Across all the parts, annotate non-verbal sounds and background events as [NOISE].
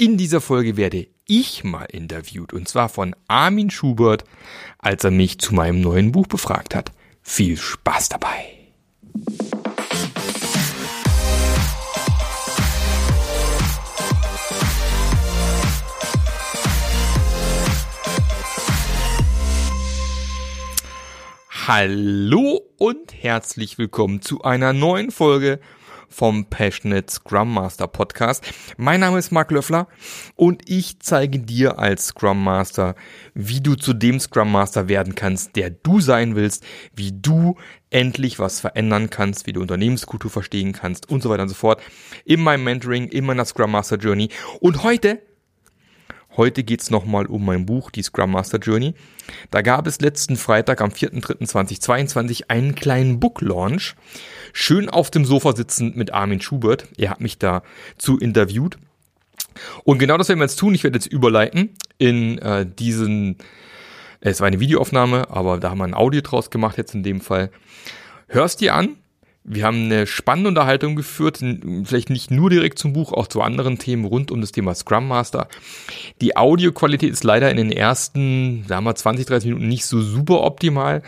In dieser Folge werde ich mal interviewt und zwar von Armin Schubert, als er mich zu meinem neuen Buch befragt hat. Viel Spaß dabei! Hallo und herzlich willkommen zu einer neuen Folge vom Passionate Scrum Master Podcast. Mein Name ist Marc Löffler und ich zeige dir als Scrum Master, wie du zu dem Scrum Master werden kannst, der du sein willst, wie du endlich was verändern kannst, wie du Unternehmenskultur verstehen kannst und so weiter und so fort. In meinem Mentoring, in meiner Scrum Master Journey. Und heute Heute geht's nochmal um mein Buch, die Scrum Master Journey. Da gab es letzten Freitag am 4.3.2022 einen kleinen Book Launch. Schön auf dem Sofa sitzend mit Armin Schubert. Er hat mich dazu interviewt. Und genau das werden wir jetzt tun. Ich werde jetzt überleiten in äh, diesen, es war eine Videoaufnahme, aber da haben wir ein Audio draus gemacht jetzt in dem Fall. Hörst dir an, wir haben eine spannende Unterhaltung geführt, vielleicht nicht nur direkt zum Buch, auch zu anderen Themen rund um das Thema Scrum Master. Die Audioqualität ist leider in den ersten, sagen wir 20, 30 Minuten nicht so super optimal,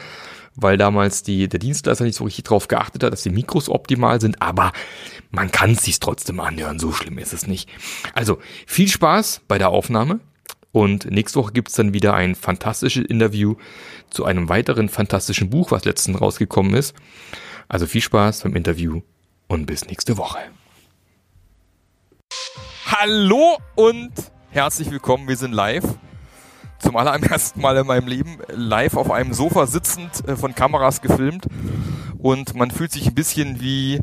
weil damals die, der Dienstleister nicht so richtig drauf geachtet hat, dass die Mikros optimal sind, aber man kann es sich trotzdem anhören, so schlimm ist es nicht. Also viel Spaß bei der Aufnahme und nächste Woche gibt's dann wieder ein fantastisches Interview zu einem weiteren fantastischen Buch, was letztens rausgekommen ist. Also viel Spaß beim Interview und bis nächste Woche. Hallo und herzlich willkommen. Wir sind live. Zum allerersten Mal in meinem Leben live auf einem Sofa sitzend, äh, von Kameras gefilmt. Und man fühlt sich ein bisschen wie,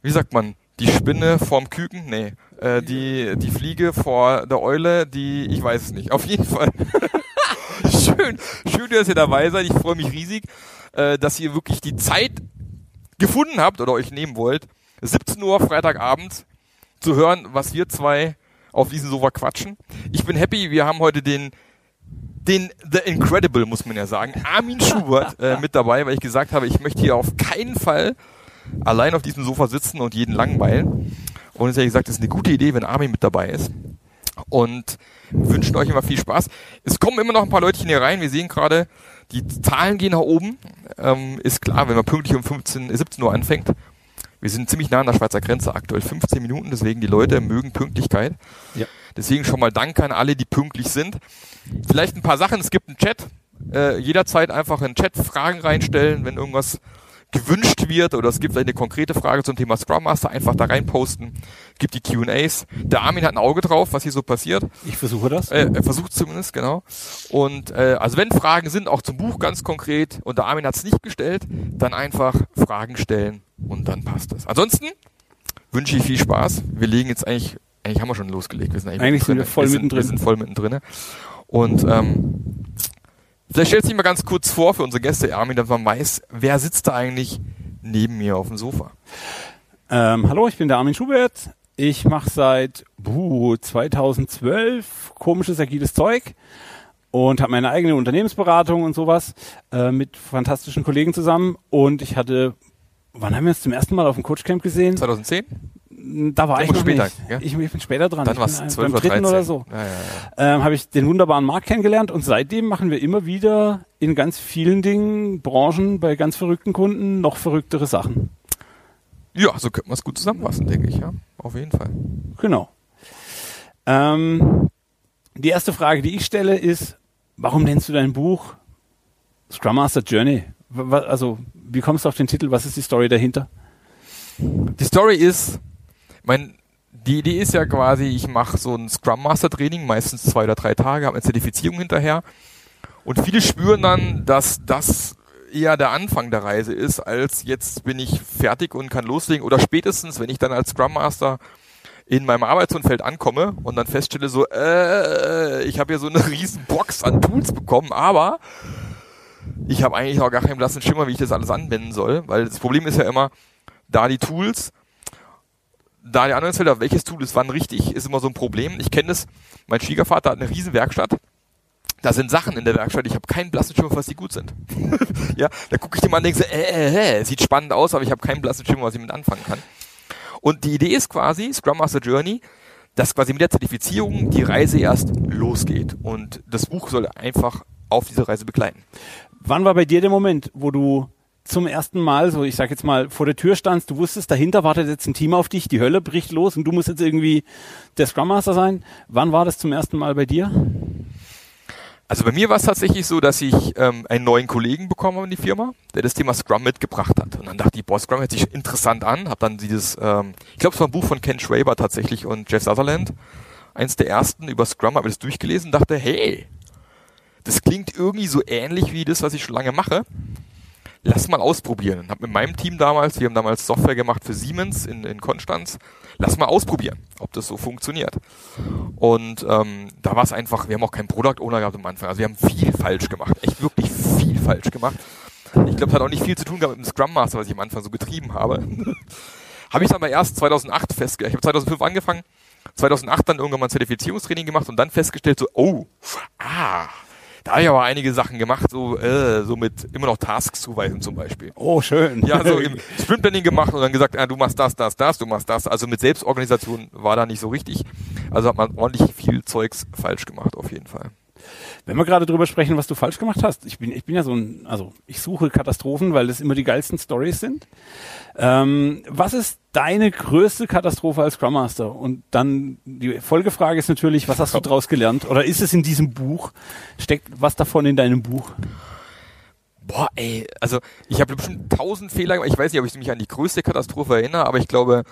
wie sagt man, die Spinne vorm Küken? Nee, äh, die, die Fliege vor der Eule, die, ich weiß es nicht. Auf jeden Fall. [LAUGHS] schön, schön, dass ihr dabei seid. Ich freue mich riesig, äh, dass ihr wirklich die Zeit gefunden habt oder euch nehmen wollt, 17 Uhr Freitagabend zu hören, was wir zwei auf diesem Sofa quatschen. Ich bin happy, wir haben heute den den The Incredible, muss man ja sagen, Armin [LAUGHS] Schubert äh, mit dabei, weil ich gesagt habe, ich möchte hier auf keinen Fall allein auf diesem Sofa sitzen und jeden langweilen. Und es ist ja gesagt, es ist eine gute Idee, wenn Armin mit dabei ist. Und wünschen euch immer viel Spaß. Es kommen immer noch ein paar Leute hier rein. Wir sehen gerade, die Zahlen gehen nach oben. Ähm, ist klar, wenn man pünktlich um 15, 17 Uhr anfängt. Wir sind ziemlich nah an der Schweizer Grenze aktuell, 15 Minuten, deswegen die Leute mögen Pünktlichkeit. Ja. Deswegen schon mal Dank an alle, die pünktlich sind. Vielleicht ein paar Sachen, es gibt einen Chat. Äh, jederzeit einfach in den Chat Fragen reinstellen, wenn irgendwas gewünscht wird oder es gibt eine konkrete Frage zum Thema Scrum Master, einfach da reinposten. Gibt die Q&As. Der Armin hat ein Auge drauf, was hier so passiert. Ich versuche das. Äh, er versucht zumindest, genau. Und äh, also wenn Fragen sind, auch zum Buch ganz konkret, und der Armin hat es nicht gestellt, dann einfach Fragen stellen und dann passt es. Ansonsten wünsche ich viel Spaß. Wir legen jetzt eigentlich, eigentlich haben wir schon losgelegt. Wir sind eigentlich, eigentlich sind wir voll wir mittendrin. wir sind voll mittendrin. Und ähm, Vielleicht stellst du dich mal ganz kurz vor für unsere Gäste, Armin, damit man weiß, wer sitzt da eigentlich neben mir auf dem Sofa? Ähm, hallo, ich bin der Armin Schubert. Ich mache seit buh, 2012 komisches agiles Zeug und habe meine eigene Unternehmensberatung und sowas äh, mit fantastischen Kollegen zusammen. Und ich hatte, wann haben wir uns zum ersten Mal auf dem Coachcamp gesehen? 2010? Da war ja, ich noch später, nicht. Ja? Ich, ich, bin später dran. Dann war es 12 beim dritten oder so. Ja, ja, ähm, habe ich den wunderbaren Markt kennengelernt und seitdem machen wir immer wieder in ganz vielen Dingen, Branchen, bei ganz verrückten Kunden noch verrücktere Sachen. Ja, so könnte man es gut zusammenfassen, denke ich, ja. Auf jeden Fall. Genau. Ähm, die erste Frage, die ich stelle, ist, warum nennst du dein Buch Scrum Master Journey? Also, wie kommst du auf den Titel? Was ist die Story dahinter? Die Story ist, mein, die Idee ist ja quasi, ich mache so ein Scrum Master Training, meistens zwei oder drei Tage, habe eine Zertifizierung hinterher. Und viele spüren dann, dass das eher der Anfang der Reise ist, als jetzt bin ich fertig und kann loslegen. Oder spätestens, wenn ich dann als Scrum Master in meinem Arbeitsumfeld ankomme und dann feststelle, so, äh, ich habe hier so eine [LAUGHS] riesen Box an Tools bekommen, aber ich habe eigentlich auch gar keinen blassen Schimmer, wie ich das alles anwenden soll, weil das Problem ist ja immer, da die Tools da die Anwendungsfelder, welches Tool ist wann richtig, ist immer so ein Problem. Ich kenne das, mein Schwiegervater hat eine riesen Werkstatt. Da sind Sachen in der Werkstatt, ich habe keinen blassen Schimmer, was die gut sind. [LAUGHS] ja, da gucke ich dir mal an und denke so, äh, äh, äh, sieht spannend aus, aber ich habe keinen blassen Schimmer, was ich mit anfangen kann. Und die Idee ist quasi, Scrum Master Journey, dass quasi mit der Zertifizierung die Reise erst losgeht. Und das Buch soll einfach auf diese Reise begleiten. Wann war bei dir der Moment, wo du zum ersten Mal, so ich sag jetzt mal, vor der Tür standst, du wusstest, dahinter wartet jetzt ein Team auf dich, die Hölle bricht los und du musst jetzt irgendwie der Scrum Master sein. Wann war das zum ersten Mal bei dir? Also bei mir war es tatsächlich so, dass ich ähm, einen neuen Kollegen bekommen habe in die Firma, der das Thema Scrum mitgebracht hat. Und dann dachte ich, boah, Scrum hört sich interessant an. Hab dann dieses, ähm, ich glaube, es war ein Buch von Ken Schwaber tatsächlich und Jeff Sutherland, eins der ersten über Scrum, habe ich das durchgelesen, dachte, hey, das klingt irgendwie so ähnlich wie das, was ich schon lange mache lass mal ausprobieren. Habe mit meinem Team damals, wir haben damals Software gemacht für Siemens in, in Konstanz, lass mal ausprobieren, ob das so funktioniert. Und ähm, da war es einfach, wir haben auch keinen Product Owner gehabt am Anfang. Also wir haben viel falsch gemacht, echt wirklich viel falsch gemacht. Ich glaube, es hat auch nicht viel zu tun gehabt mit dem Scrum Master, was ich am Anfang so getrieben habe. [LAUGHS] habe ich dann mal erst 2008 festgestellt. Ich habe 2005 angefangen, 2008 dann irgendwann mal ein Zertifizierungstraining gemacht und dann festgestellt so, oh, ah, da habe ich aber einige Sachen gemacht, so, äh, so mit immer noch Tasks zuweisen zum Beispiel. Oh, schön. Ja, so im Sprintplanning gemacht und dann gesagt, ah, du machst das, das, das, du machst das. Also mit Selbstorganisation war da nicht so richtig. Also hat man ordentlich viel Zeugs falsch gemacht, auf jeden Fall. Wenn wir gerade drüber sprechen, was du falsch gemacht hast, ich bin, ich bin ja so ein, also ich suche Katastrophen, weil das immer die geilsten Stories sind. Ähm, was ist deine größte Katastrophe als Scrum Master? Und dann die Folgefrage ist natürlich, was hast du daraus gelernt? Oder ist es in diesem Buch? Steckt was davon in deinem Buch? Boah, ey, also ich habe bestimmt tausend Fehler gemacht. Ich weiß nicht, ob ich mich an die größte Katastrophe erinnere, aber ich glaube,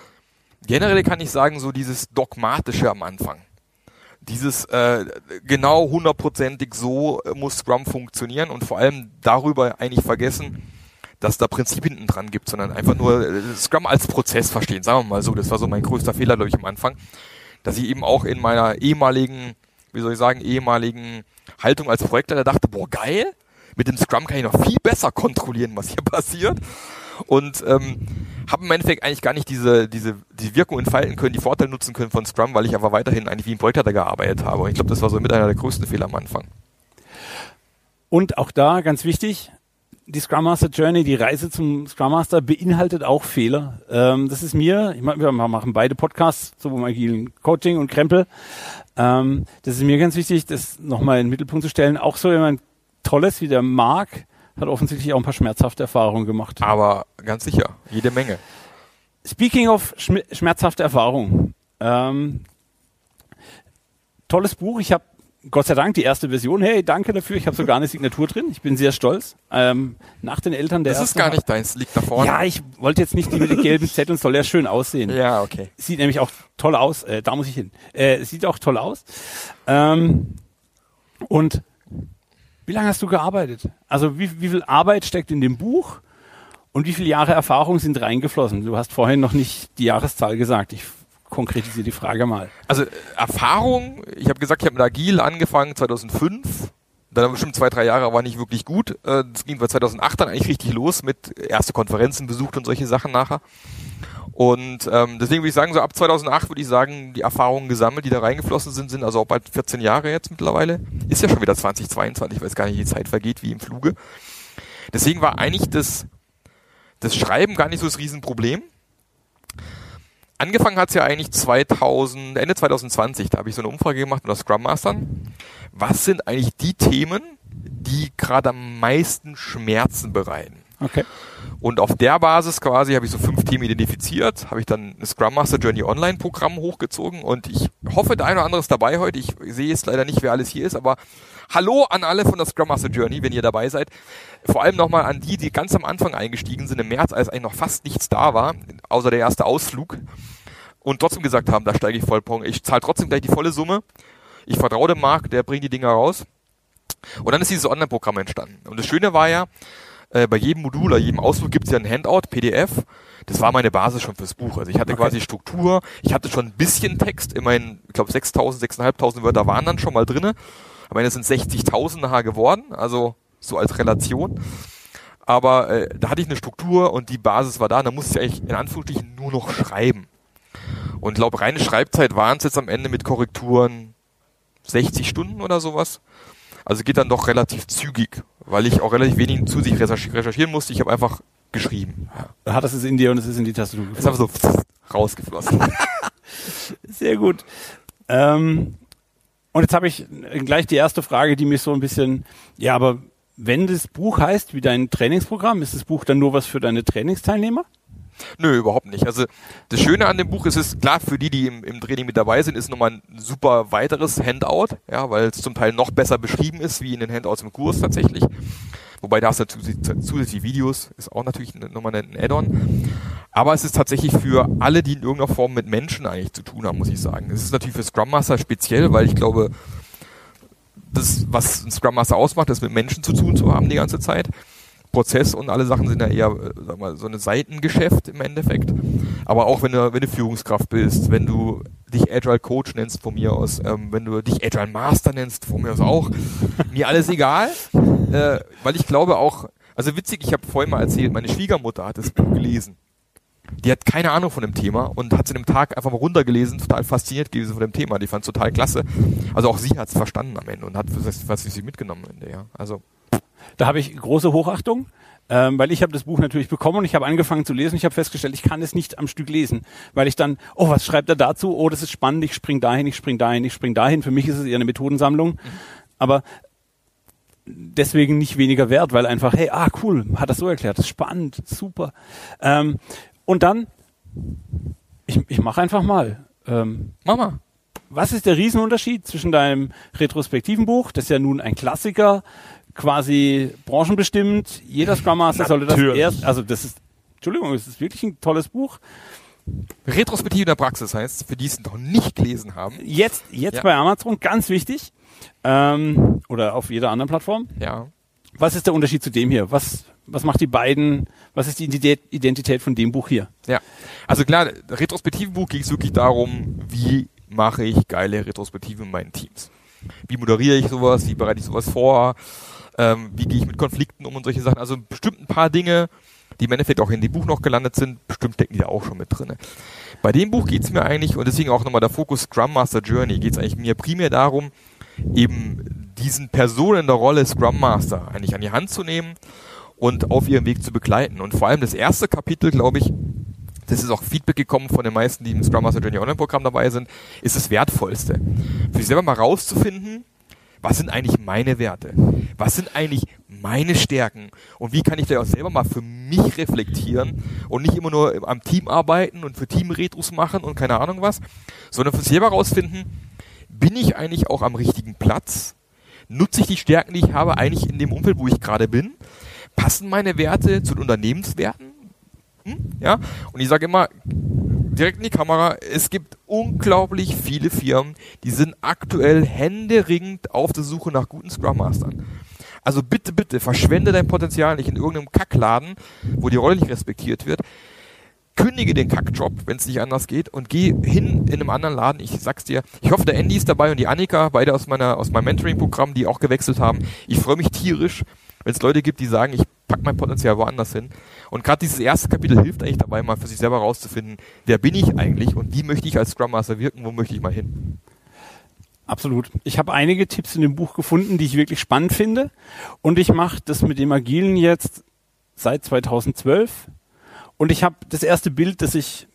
generell kann ich sagen, so dieses Dogmatische am Anfang dieses äh, genau hundertprozentig so äh, muss Scrum funktionieren und vor allem darüber eigentlich vergessen, dass da Prinzipien hinten dran gibt, sondern einfach nur äh, Scrum als Prozess verstehen, sagen wir mal so. Das war so mein größter Fehler, glaube ich, am Anfang, dass ich eben auch in meiner ehemaligen, wie soll ich sagen, ehemaligen Haltung als Projektleiter dachte, boah, geil, mit dem Scrum kann ich noch viel besser kontrollieren, was hier [LAUGHS] passiert und ähm, habe im Endeffekt eigentlich gar nicht diese, diese die Wirkung entfalten können, die Vorteile nutzen können von Scrum, weil ich aber weiterhin eigentlich wie ein Projektleiter gearbeitet habe. Und ich glaube, das war so mit einer der größten Fehler am Anfang. Und auch da ganz wichtig, die Scrum Master Journey, die Reise zum Scrum Master beinhaltet auch Fehler. Ähm, das ist mir, ich meine, wir machen beide Podcasts zum agilen Coaching und Krempel. Ähm, das ist mir ganz wichtig, das nochmal in den Mittelpunkt zu stellen. Auch so jemand Tolles wie der Marc, hat offensichtlich auch ein paar schmerzhafte Erfahrungen gemacht. Aber ganz sicher, jede Menge. Speaking of schmerzhafte Erfahrungen. Ähm, tolles Buch. Ich habe Gott sei Dank die erste Version. Hey, danke dafür. Ich habe sogar eine Signatur drin. Ich bin sehr stolz. Ähm, nach den Eltern der Das ist gar nicht deins, liegt da vorne. Ja, ich wollte jetzt nicht die mit den gelben Zetteln, soll ja schön aussehen. Ja, okay. Sieht nämlich auch toll aus. Äh, da muss ich hin. Äh, sieht auch toll aus. Ähm, und wie lange hast du gearbeitet? Also wie, wie viel Arbeit steckt in dem Buch und wie viele Jahre Erfahrung sind reingeflossen? Du hast vorhin noch nicht die Jahreszahl gesagt. Ich konkretisiere die Frage mal. Also Erfahrung, ich habe gesagt, ich habe mit Agil angefangen 2005. Dann bestimmt zwei, drei Jahre war nicht wirklich gut. Äh, das ging bei 2008 dann eigentlich richtig los mit erste Konferenzen besucht und solche Sachen nachher. Und ähm, deswegen würde ich sagen, so ab 2008 würde ich sagen, die Erfahrungen gesammelt, die da reingeflossen sind, sind also auch bald 14 Jahre jetzt mittlerweile. Ist ja schon wieder 2022, ich weiß gar nicht, die Zeit vergeht, wie im Fluge. Deswegen war eigentlich das, das Schreiben gar nicht so das Riesenproblem. Angefangen hat's ja eigentlich 2000, Ende 2020, da habe ich so eine Umfrage gemacht unter Scrum Mastern. Was sind eigentlich die Themen, die gerade am meisten Schmerzen bereiten? Okay. Und auf der Basis quasi habe ich so fünf Themen identifiziert, habe ich dann ein Scrum Master Journey Online Programm hochgezogen und ich hoffe, der eine oder andere ist dabei heute. Ich sehe jetzt leider nicht, wer alles hier ist, aber hallo an alle von der Scrum Master Journey, wenn ihr dabei seid. Vor allem nochmal an die, die ganz am Anfang eingestiegen sind im März, als eigentlich noch fast nichts da war, außer der erste Ausflug und trotzdem gesagt haben, da steige ich voll, ich zahle trotzdem gleich die volle Summe. Ich vertraue dem Markt, der bringt die Dinger raus. Und dann ist dieses Online-Programm entstanden. Und das Schöne war ja, äh, bei jedem Modul oder jedem Ausflug gibt es ja ein Handout, PDF. Das war meine Basis schon fürs Buch. Also ich hatte okay. quasi Struktur, ich hatte schon ein bisschen Text, immerhin, ich glaube 6.000, 6.500 Wörter waren dann schon mal drinne. Aber es sind 60.000 nachher geworden, also so als Relation. Aber äh, da hatte ich eine Struktur und die Basis war da. Da musste ich eigentlich in Anführungsstrichen nur noch schreiben. Und glaube, reine Schreibzeit waren es jetzt am Ende mit Korrekturen 60 Stunden oder sowas. Also geht dann doch relativ zügig, weil ich auch relativ wenig zu sich recherchieren musste. Ich habe einfach geschrieben. Ja. Hat das es in dir und es ist in die Tastatur geflossen? Es ist einfach so [LAUGHS] rausgeflossen. [LAUGHS] Sehr gut. Ähm, und jetzt habe ich gleich die erste Frage, die mich so ein bisschen, ja, aber wenn das Buch heißt wie dein Trainingsprogramm, ist das Buch dann nur was für deine Trainingsteilnehmer? Nö, überhaupt nicht. Also das Schöne an dem Buch ist es, klar, für die, die im, im Training mit dabei sind, ist nochmal ein super weiteres Handout, ja, weil es zum Teil noch besser beschrieben ist, wie in den Handouts im Kurs tatsächlich. Wobei da hast du zusätzliche Videos, ist auch natürlich nochmal ein Add-on. Aber es ist tatsächlich für alle, die in irgendeiner Form mit Menschen eigentlich zu tun haben, muss ich sagen. Es ist natürlich für Scrum Master speziell, weil ich glaube, das, was ein Scrum Master ausmacht, ist mit Menschen zu tun zu haben die ganze Zeit. Prozess und alle Sachen sind ja eher äh, sag mal, so eine Seitengeschäft im Endeffekt. Aber auch wenn du, wenn du Führungskraft bist, wenn du dich Agile Coach nennst von mir aus, ähm, wenn du dich Agile Master nennst von mir aus auch, [LAUGHS] mir alles egal, äh, weil ich glaube auch, also witzig, ich habe vorhin mal erzählt, meine Schwiegermutter hat das Buch gelesen. Die hat keine Ahnung von dem Thema und hat es in dem Tag einfach mal runtergelesen, total fasziniert gewesen von dem Thema. Die fand es total klasse. Also auch sie hat es verstanden am Ende und hat was, was sie mitgenommen am Ende, ja. Also da habe ich große Hochachtung, ähm, weil ich habe das Buch natürlich bekommen und ich habe angefangen zu lesen. Ich habe festgestellt, ich kann es nicht am Stück lesen, weil ich dann, oh, was schreibt er dazu? Oh, das ist spannend, ich spring dahin, ich spring dahin, ich spring dahin. Für mich ist es eher eine Methodensammlung. Mhm. Aber deswegen nicht weniger wert, weil einfach, hey, ah, cool, hat das so erklärt, das ist spannend, super. Ähm, und dann, ich, ich mache einfach mal. Ähm, Mama. Was ist der Riesenunterschied zwischen deinem retrospektiven Buch, das ja nun ein Klassiker quasi branchenbestimmt. Jeder Scrum Master sollte das erst, also das ist, Entschuldigung, es ist wirklich ein tolles Buch. Retrospektive der Praxis heißt, für die es noch nicht gelesen haben. Jetzt, jetzt ja. bei Amazon, ganz wichtig. Ähm, oder auf jeder anderen Plattform. Ja. Was ist der Unterschied zu dem hier? Was, was macht die beiden, was ist die Identität von dem Buch hier? Ja. Also klar, retrospektiven Buch ging es wirklich darum, wie mache ich geile Retrospektiven in meinen Teams. Wie moderiere ich sowas? Wie bereite ich sowas vor? Ähm, wie gehe ich mit Konflikten um und solche Sachen. Also bestimmt ein paar Dinge, die im Endeffekt auch in dem Buch noch gelandet sind, bestimmt decken die da auch schon mit drin. Bei dem Buch geht es mir eigentlich, und deswegen auch nochmal der Fokus Scrum Master Journey, geht es eigentlich mir primär darum, eben diesen Personen in der Rolle Scrum Master eigentlich an die Hand zu nehmen und auf ihrem Weg zu begleiten. Und vor allem das erste Kapitel, glaube ich, das ist auch Feedback gekommen von den meisten, die im Scrum Master Journey Online Programm dabei sind, ist das Wertvollste. Für sich selber mal rauszufinden, was sind eigentlich meine Werte? Was sind eigentlich meine Stärken? Und wie kann ich da auch selber mal für mich reflektieren und nicht immer nur am Team arbeiten und für Teamretros machen und keine Ahnung was, sondern für selber rausfinden, bin ich eigentlich auch am richtigen Platz? Nutze ich die Stärken, die ich habe, eigentlich in dem Umfeld, wo ich gerade bin? Passen meine Werte zu den Unternehmenswerten? Hm? Ja, und ich sage immer, direkt in die Kamera. Es gibt unglaublich viele Firmen, die sind aktuell händeringend auf der Suche nach guten Scrum Mastern. Also bitte, bitte, verschwende dein Potenzial nicht in irgendeinem Kackladen, wo die Rolle nicht respektiert wird. Kündige den Kackjob, wenn es nicht anders geht, und geh hin in einem anderen Laden. Ich sag's dir. Ich hoffe, der Andy ist dabei und die Annika, beide aus meiner aus meinem Mentoring-Programm, die auch gewechselt haben. Ich freue mich tierisch, wenn es Leute gibt, die sagen, ich pack mein Potenzial woanders hin. Und gerade dieses erste Kapitel hilft eigentlich dabei, mal für sich selber rauszufinden, wer bin ich eigentlich und wie möchte ich als Scrum Master wirken, wo möchte ich mal hin. Absolut. Ich habe einige Tipps in dem Buch gefunden, die ich wirklich spannend finde. Und ich mache das mit dem Agilen jetzt seit 2012. Und ich habe das erste Bild, das ich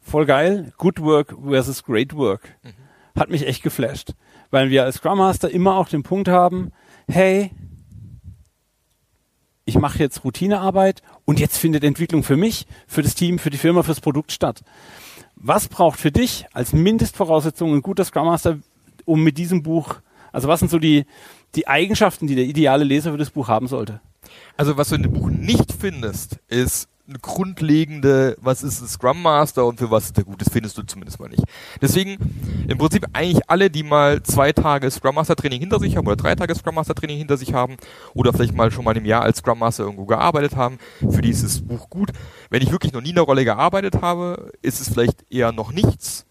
voll geil, Good Work versus Great Work, mhm. hat mich echt geflasht. Weil wir als Scrum Master immer auch den Punkt haben, hey, ich mache jetzt Routinearbeit und jetzt findet Entwicklung für mich, für das Team, für die Firma, fürs Produkt statt. Was braucht für dich als Mindestvoraussetzung ein guter Scrum Master, um mit diesem Buch, also was sind so die, die Eigenschaften, die der ideale Leser für das Buch haben sollte? Also was du in dem Buch nicht findest, ist eine grundlegende, was ist ein Scrum Master und für was ist der gut, das findest du zumindest mal nicht. Deswegen im Prinzip eigentlich alle, die mal zwei Tage Scrum Master Training hinter sich haben oder drei Tage Scrum Master Training hinter sich haben oder vielleicht mal schon mal im Jahr als Scrum Master irgendwo gearbeitet haben, für die ist das Buch gut. Wenn ich wirklich noch nie in der Rolle gearbeitet habe, ist es vielleicht eher noch nichts.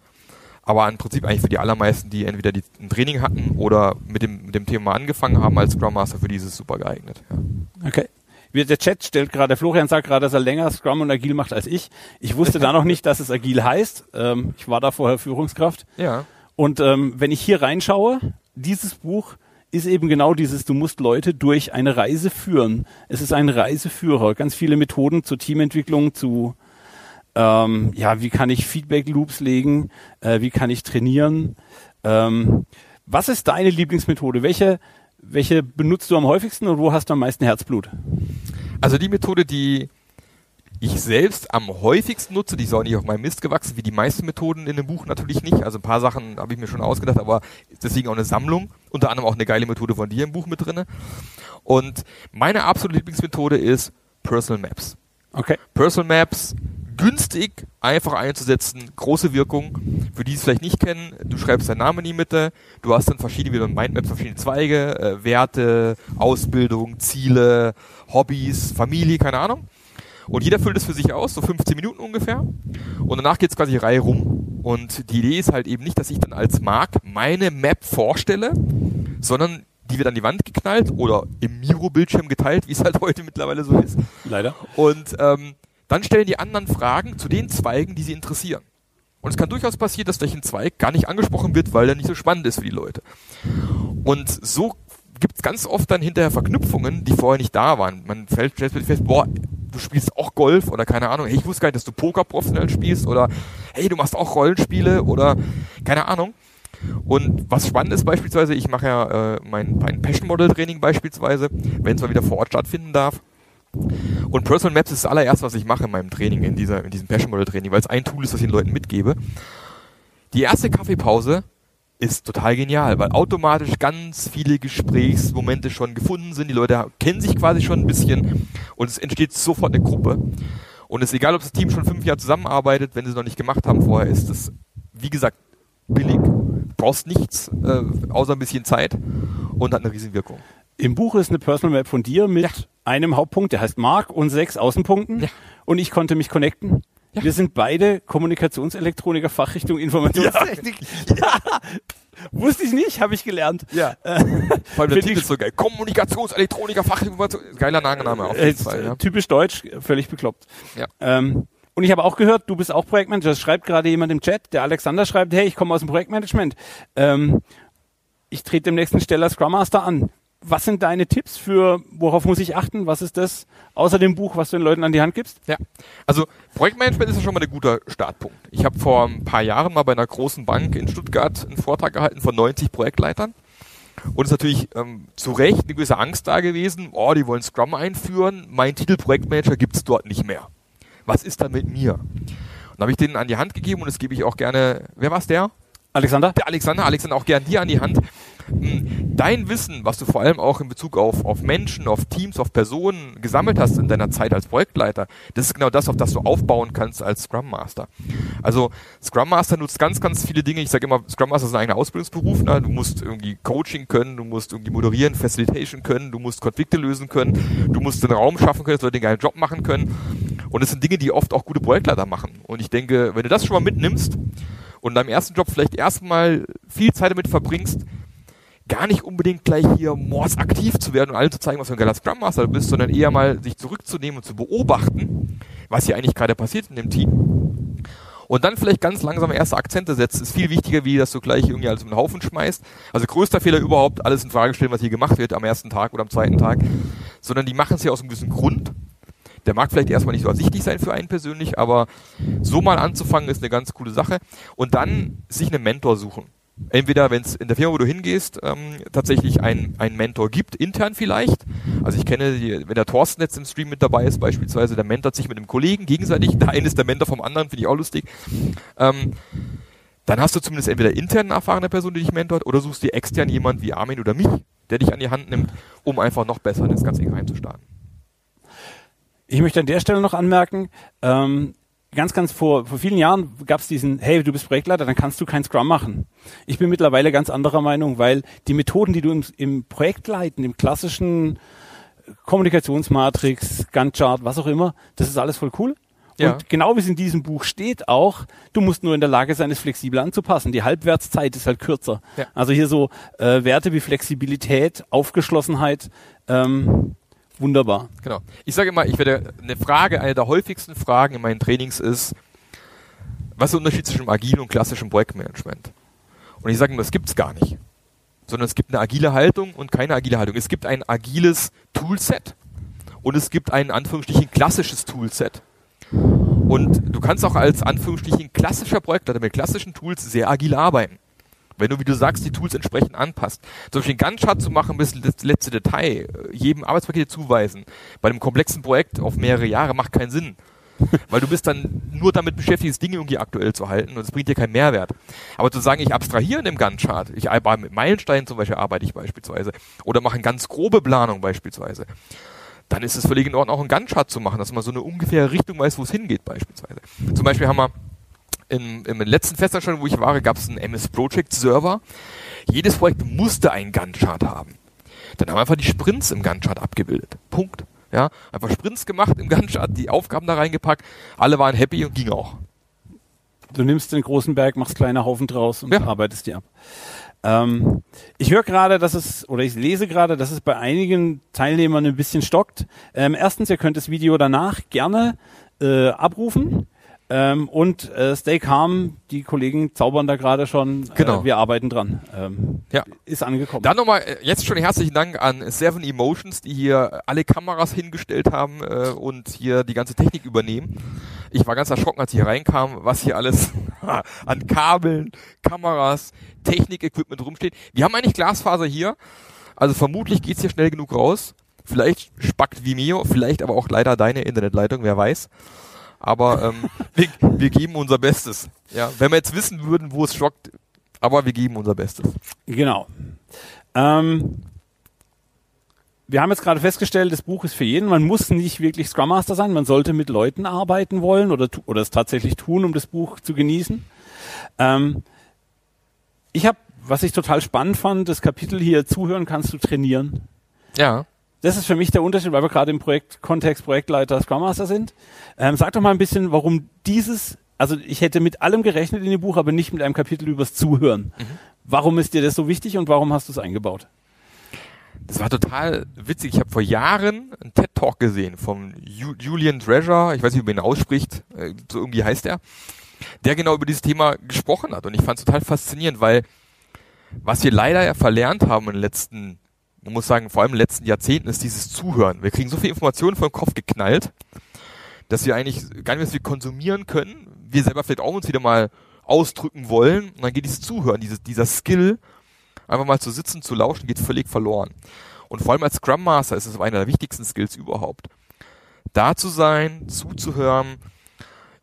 Aber im Prinzip eigentlich für die allermeisten, die entweder die, ein Training hatten oder mit dem, mit dem Thema angefangen haben als Scrum Master, für die ist es super geeignet. Ja. Okay der Chat stellt gerade, der Florian sagt gerade, dass er länger Scrum und Agil macht als ich. Ich wusste da noch nicht, dass es Agil heißt. Ähm, ich war da vorher Führungskraft. Ja. Und ähm, wenn ich hier reinschaue, dieses Buch ist eben genau dieses, du musst Leute durch eine Reise führen. Es ist ein Reiseführer, ganz viele Methoden zur Teamentwicklung, zu Ähm, ja, wie kann ich Feedback Loops legen? Äh, wie kann ich trainieren? Ähm, was ist deine Lieblingsmethode? Welche, welche benutzt du am häufigsten und wo hast du am meisten Herzblut? Also die Methode, die ich selbst am häufigsten nutze, die ist auch nicht auf meinem Mist gewachsen, wie die meisten Methoden in dem Buch natürlich nicht. Also ein paar Sachen habe ich mir schon ausgedacht, aber deswegen auch eine Sammlung. Unter anderem auch eine geile Methode von dir im Buch mit drinne. Und meine absolute Lieblingsmethode ist Personal Maps. Okay. Personal Maps günstig, einfach einzusetzen, große Wirkung. Für die es vielleicht nicht kennen, du schreibst deinen Namen in die Mitte, du hast dann verschiedene, wie du Mindmaps, verschiedene Zweige, äh, Werte, Ausbildung, Ziele, Hobbys, Familie, keine Ahnung. Und jeder füllt es für sich aus, so 15 Minuten ungefähr. Und danach geht's quasi Reihe rum. Und die Idee ist halt eben nicht, dass ich dann als Mark meine Map vorstelle, sondern die wird an die Wand geknallt oder im Miro-Bildschirm geteilt, wie es halt [LAUGHS] heute mittlerweile so ist. Leider. Und ähm, dann stellen die anderen Fragen zu den Zweigen, die sie interessieren. Und es kann durchaus passieren, dass ein Zweig gar nicht angesprochen wird, weil er nicht so spannend ist für die Leute. Und so gibt es ganz oft dann hinterher Verknüpfungen, die vorher nicht da waren. Man fällt stellt fest, boah, du spielst auch Golf oder keine Ahnung, hey, ich wusste gar nicht, dass du Poker professionell spielst oder hey, du machst auch Rollenspiele oder keine Ahnung. Und was spannend ist beispielsweise, ich mache ja äh, mein, mein Passion Model Training beispielsweise, wenn es mal wieder vor Ort stattfinden darf. Und Personal Maps ist das allererste, was ich mache in meinem Training, in, dieser, in diesem Passion Model Training, weil es ein Tool ist, das ich den Leuten mitgebe. Die erste Kaffeepause ist total genial, weil automatisch ganz viele Gesprächsmomente schon gefunden sind. Die Leute kennen sich quasi schon ein bisschen und es entsteht sofort eine Gruppe. Und es ist egal, ob das Team schon fünf Jahre zusammenarbeitet, wenn sie es noch nicht gemacht haben vorher, ist es, wie gesagt, billig. Brauchst nichts, äh, außer ein bisschen Zeit und hat eine Riesenwirkung. Im Buch ist eine Personal Map von dir mit ja. einem Hauptpunkt, der heißt Mark und sechs Außenpunkten. Ja. Und ich konnte mich connecten. Ja. Wir sind beide Kommunikationselektroniker, Fachrichtung Informationstechnik. [LAUGHS] Ja. Wusste ich nicht, habe ich gelernt. Ja. Vor allem der Titel ist so geil. Kommunikationselektroniker, Fachinformation. Geiler Name auf jeden äh, Fall. Ja. Typisch deutsch, völlig bekloppt. Ja. Ähm, und ich habe auch gehört, du bist auch Projektmanager. Das schreibt gerade jemand im Chat. Der Alexander schreibt, hey, ich komme aus dem Projektmanagement. Ähm, ich trete dem nächsten Steller Scrum Master an was sind deine Tipps für, worauf muss ich achten? Was ist das außer dem Buch, was du den Leuten an die Hand gibst? Ja, also Projektmanagement ist ja schon mal ein guter Startpunkt. Ich habe vor ein paar Jahren mal bei einer großen Bank in Stuttgart einen Vortrag gehalten von 90 Projektleitern. Und es ist natürlich ähm, zu Recht eine gewisse Angst da gewesen, oh, die wollen Scrum einführen, mein Titel Projektmanager gibt es dort nicht mehr. Was ist da mit mir? Und habe ich denen an die Hand gegeben und das gebe ich auch gerne, wer war es der? Alexander? Der Alexander, Alexander auch gern dir an die Hand. Hm, dein Wissen, was du vor allem auch in Bezug auf, auf Menschen, auf Teams, auf Personen gesammelt hast in deiner Zeit als Projektleiter, das ist genau das, auf das du aufbauen kannst als Scrum Master. Also Scrum Master nutzt ganz, ganz viele Dinge. Ich sage immer, Scrum Master ist ein eigener Ausbildungsberuf. Ne? Du musst irgendwie Coaching können, du musst irgendwie moderieren, Facilitation können, du musst Konflikte lösen können, du musst den Raum schaffen können, dass Leute den geilen Job machen können. Und das sind Dinge, die oft auch gute Projektleiter machen. Und ich denke, wenn du das schon mal mitnimmst und in deinem ersten Job vielleicht erstmal viel Zeit damit verbringst, gar nicht unbedingt gleich hier mordsaktiv zu werden und allen zu zeigen, was für ein geiler Scrum Master du bist, sondern eher mal sich zurückzunehmen und zu beobachten, was hier eigentlich gerade passiert in dem Team. Und dann vielleicht ganz langsam erste Akzente setzt, ist viel wichtiger, wie dass du gleich irgendwie alles um den Haufen schmeißt. Also größter Fehler überhaupt, alles in Frage stellen, was hier gemacht wird am ersten Tag oder am zweiten Tag. Sondern die machen es ja aus einem gewissen Grund. Der mag vielleicht erstmal nicht so ersichtlich sein für einen persönlich, aber so mal anzufangen ist eine ganz coole Sache. Und dann sich einen Mentor suchen entweder, wenn es in der Firma, wo du hingehst, ähm, tatsächlich ein, ein Mentor gibt, intern vielleicht. Also ich kenne, die, wenn der Thorsten jetzt im Stream mit dabei ist, beispielsweise, der mentort sich mit einem Kollegen gegenseitig, [LAUGHS] der eine ist der Mentor vom anderen, finde ich auch lustig. Ähm, dann hast du zumindest entweder intern eine erfahrene Person, die dich mentort, oder suchst dir extern jemand wie Armin oder mich, der dich an die Hand nimmt, um einfach noch besser in das ganze Ding reinzustarten. Ich möchte an der Stelle noch anmerken, ähm, ganz, ganz vor, vor vielen Jahren gab es diesen, hey, du bist Projektleiter, dann kannst du kein Scrum machen. Ich bin mittlerweile ganz anderer Meinung, weil die Methoden, die du im, im Projektleiten, im klassischen Kommunikationsmatrix, Gantt-Chart, was auch immer, das ist alles voll cool. Ja. Und genau wie es in diesem Buch steht auch, du musst nur in der Lage sein, es flexibel anzupassen. Die Halbwertszeit ist halt kürzer. Ja. Also hier so äh, Werte wie Flexibilität, Aufgeschlossenheit, ähm, Wunderbar. Genau. Ich sage immer, ich werde eine Frage, eine der häufigsten Fragen in meinen Trainings ist, was ist der Unterschied zwischen agilen und klassischem Projektmanagement? Und ich sage immer, das gibt's gar nicht. Sondern es gibt eine agile Haltung und keine agile Haltung. Es gibt ein agiles Toolset und es gibt ein in Anführungsstrichen klassisches Toolset. Und Und du kannst auch als Anführungsstrichen klassischer Projektleiter mit klassischen Tools sehr agil arbeiten. Wenn du, wie du sagst, die Tools entsprechend anpasst. Zum Beispiel einen Gantt-Chart zu machen bis das letzte Detail, äh, jedem Arbeitspaket zuweisen. Bei einem komplexen Projekt auf mehrere Jahre macht keinen Sinn. [LAUGHS] Weil du bist dann nur damit beschäftigt, das Ding irgendwie aktuell zu halten und es bringt dir keinen Mehrwert. Aber zu sagen, ich abstrahiere in dem Gantt-Chart, ich arbeite mit Meilensteinen zum Beispiel, arbeite ich beispielsweise, oder mache eine ganz grobe Planung beispielsweise, dann ist es völlig in Ordnung, auch einen Gantt-Chart zu machen, dass man so eine ungefähre Richtung weiß, wo es hingeht beispielsweise. Zum Beispiel haben wir im, im letzten Festanstellung, wo ich war, gab es einen MS Project Server. Jedes Projekt musste einen Gantt-Chart haben. Dann haben wir einfach die Sprints im Gantt-Chart abgebildet. Punkt. Ja, einfach Sprints gemacht im Gantt-Chart, die Aufgaben da reingepackt, alle waren happy und ging auch. Du nimmst den großen Berg, machst kleine Haufen draus und ja. arbeitest die ab. Ähm, ich höre gerade, dass es, oder ich lese gerade, dass es bei einigen Teilnehmern ein bisschen stockt. Ähm, erstens, ihr könnt das Video danach gerne äh, abrufen. Ähm, und äh, Stay Calm, die Kollegen zaubern da gerade schon. Äh, genau. Äh, wir arbeiten dran. Ähm, ja. Ist angekommen. Dann nochmal äh, jetzt schon herzlichen Dank an Seven Emotions, die hier alle Kameras hingestellt haben äh, und hier die ganze Technik übernehmen. Ich war ganz erschrocken, als ich hier reinkam, was hier alles [LAUGHS] an Kabeln, Kameras, Technik-Equipment rumsteht. Wir haben eigentlich Glasfaser hier. Also vermutlich geht's hier schnell genug raus. Vielleicht spackt Vimeo, vielleicht aber auch leider deine Internetleitung, wer weiß aber ähm, [LAUGHS] wir, wir geben unser Bestes. Ja, wenn wir jetzt wissen würden, wo es schockt, aber wir geben unser Bestes. Genau. Ähm, wir haben jetzt gerade festgestellt, das Buch ist für jeden. Man muss nicht wirklich Scrum Master sein. Man sollte mit Leuten arbeiten wollen oder, oder es tatsächlich tun, um das Buch zu genießen. Ähm, ich habe, was ich total spannend fand, das Kapitel hier zuhören kannst du trainieren. Ja. Das ist für mich der Unterschied, weil wir gerade im Projektkontext Projektleiter Scrum Master sind. Ähm, sag doch mal ein bisschen, warum dieses, also ich hätte mit allem gerechnet in dem Buch, aber nicht mit einem Kapitel übers Zuhören. Mhm. Warum ist dir das so wichtig und warum hast du es eingebaut? Das war total witzig. Ich habe vor Jahren einen TED-Talk gesehen vom Julian Treasure, ich weiß nicht, wie man ihn ausspricht, äh, so irgendwie heißt er, der genau über dieses Thema gesprochen hat. Und ich fand es total faszinierend, weil was wir leider ja verlernt haben in den letzten man muss sagen, vor allem in den letzten Jahrzehnten ist dieses Zuhören. Wir kriegen so viel Informationen vom Kopf geknallt, dass wir eigentlich gar nicht mehr so viel konsumieren können. Wir selber vielleicht auch uns wieder mal ausdrücken wollen. Und dann geht dieses Zuhören, dieses, dieser Skill, einfach mal zu sitzen, zu lauschen, geht völlig verloren. Und vor allem als Scrum Master ist es einer der wichtigsten Skills überhaupt. Da zu sein, zuzuhören.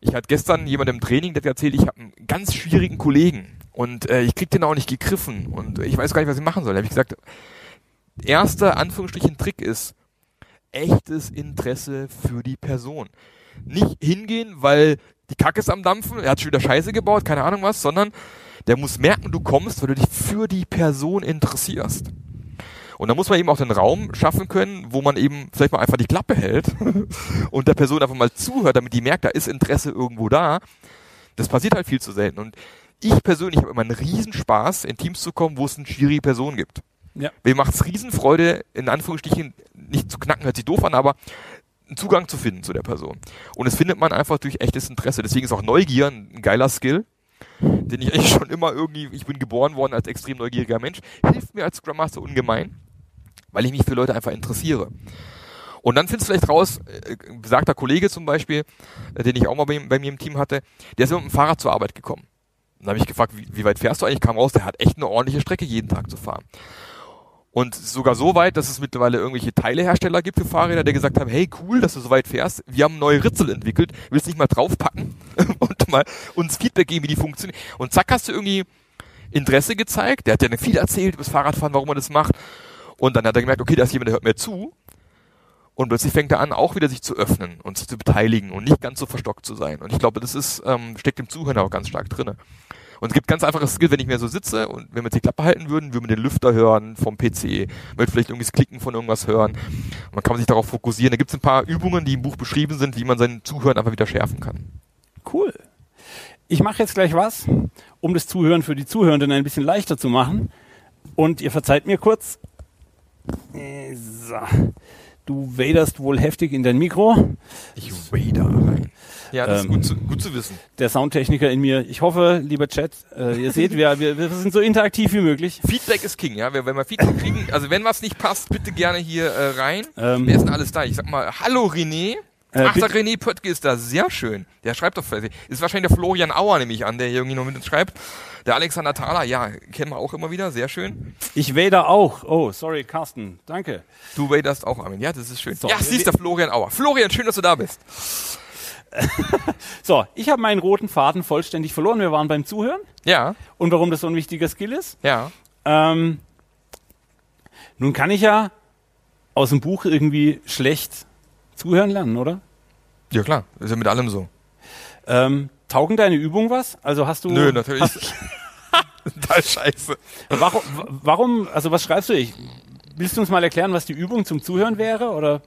Ich hatte gestern jemand im Training, der hat erzählt, ich habe einen ganz schwierigen Kollegen und äh, ich krieg den auch nicht gegriffen und ich weiß gar nicht, was ich machen soll. Da habe ich gesagt, erster Anführungsstrichen Trick ist echtes Interesse für die Person. Nicht hingehen, weil die Kacke ist am Dampfen, er hat schon wieder Scheiße gebaut, keine Ahnung was, sondern der muss merken, du kommst, weil du dich für die Person interessierst. Und da muss man eben auch den Raum schaffen können, wo man eben vielleicht mal einfach die Klappe hält [LAUGHS] und der Person einfach mal zuhört, damit die merkt, da ist Interesse irgendwo da. Das passiert halt viel zu selten. Und ich persönlich habe immer einen Riesenspaß, in Teams zu kommen, wo es eine schwierige Person gibt. Ja. Mir macht's Riesenfreude, in Anführungsstrichen, nicht zu knacken, hört sich doof an, aber einen Zugang zu finden zu der Person. Und das findet man einfach durch echtes Interesse. Deswegen ist auch Neugier ein geiler Skill, den ich [LAUGHS] eigentlich schon immer irgendwie, ich bin geboren worden als extrem neugieriger Mensch, hilft mir als Scrum Master ungemein, weil ich mich für Leute einfach interessiere. Und dann findest du vielleicht raus, äh, besagter Kollege zum Beispiel, äh, den ich auch mal bei, bei, mir im Team hatte, der ist mit dem Fahrrad zur Arbeit gekommen. Dann habe ich gefragt, wie, wie weit fährst du eigentlich? Kam raus, der hat echt eine ordentliche Strecke jeden Tag zu fahren. Und sogar so weit, dass es mittlerweile irgendwelche Teilehersteller gibt für Fahrräder, die gesagt haben, hey cool, dass du so weit fährst. Wir haben neue Ritzel entwickelt. Willst nicht mal draufpacken [LAUGHS] und mal uns Feedback geben, wie die funktionieren. Und zack, hast du irgendwie Interesse gezeigt. Der hat ja viel erzählt über das Fahrradfahren, warum er das macht. Und dann hat er gemerkt, okay, da ist jemand, der hört mir zu. Und plötzlich fängt er an, auch wieder sich zu öffnen und sich zu beteiligen und nicht ganz so verstockt zu sein. Und ich glaube, das ist, ähm, steckt im Zuhören auch ganz stark drinne. Und es gibt ganz einfaches Skill, wenn ich mir so sitze und wenn wir jetzt die Klappe halten würden, würden wir den Lüfter hören vom PC, wird vielleicht irgendwie das Klicken von irgendwas hören. Man kann sich darauf fokussieren. Da gibt es ein paar Übungen, die im Buch beschrieben sind, wie man sein Zuhören einfach wieder schärfen kann. Cool. Ich mache jetzt gleich was, um das Zuhören für die Zuhörenden ein bisschen leichter zu machen. Und ihr verzeiht mir kurz. So. Du waderst wohl heftig in dein Mikro. Ich wader rein. Ja, das ähm, ist gut zu, gut zu wissen. Der Soundtechniker in mir. Ich hoffe, lieber Chat, äh, ihr seht, wir, wir, wir sind so interaktiv wie möglich. Feedback ist King, ja. Wenn wir Feedback kriegen, also wenn was nicht passt, bitte gerne hier äh, rein. Ähm, Wer ist denn alles da? Ich sag mal, hallo René. Äh, Ach, der René Pöttke ist da, sehr schön. Der schreibt doch fleißig. Ist wahrscheinlich der Florian Auer, nehme ich an, der hier irgendwie noch mit uns schreibt. Der Alexander Thaler, ja, kennen wir auch immer wieder, sehr schön. Ich weder auch. Oh, sorry, Carsten. Danke. Du waderst auch, Armin. Ja, das ist schön. So, ja, wir- siehst der Florian Auer. Florian, schön, dass du da bist. [LAUGHS] So, ich habe meinen roten Faden vollständig verloren. Wir waren beim Zuhören. Ja, Und warum das so ein wichtiger Skill ist. ja. Ähm, nun kann ich ja aus dem Buch irgendwie schlecht zuhören lernen, oder? Ja, klar. Ist ja mit allem so. Ähm, taugen deine Übungen was? Also hast du. Nö, natürlich. Hast, da ist [LAUGHS] scheiße. warum, warum, also was schreibst du? Ich, willst du uns mal erklären, was die Übung zum Zuhören wäre? Oder?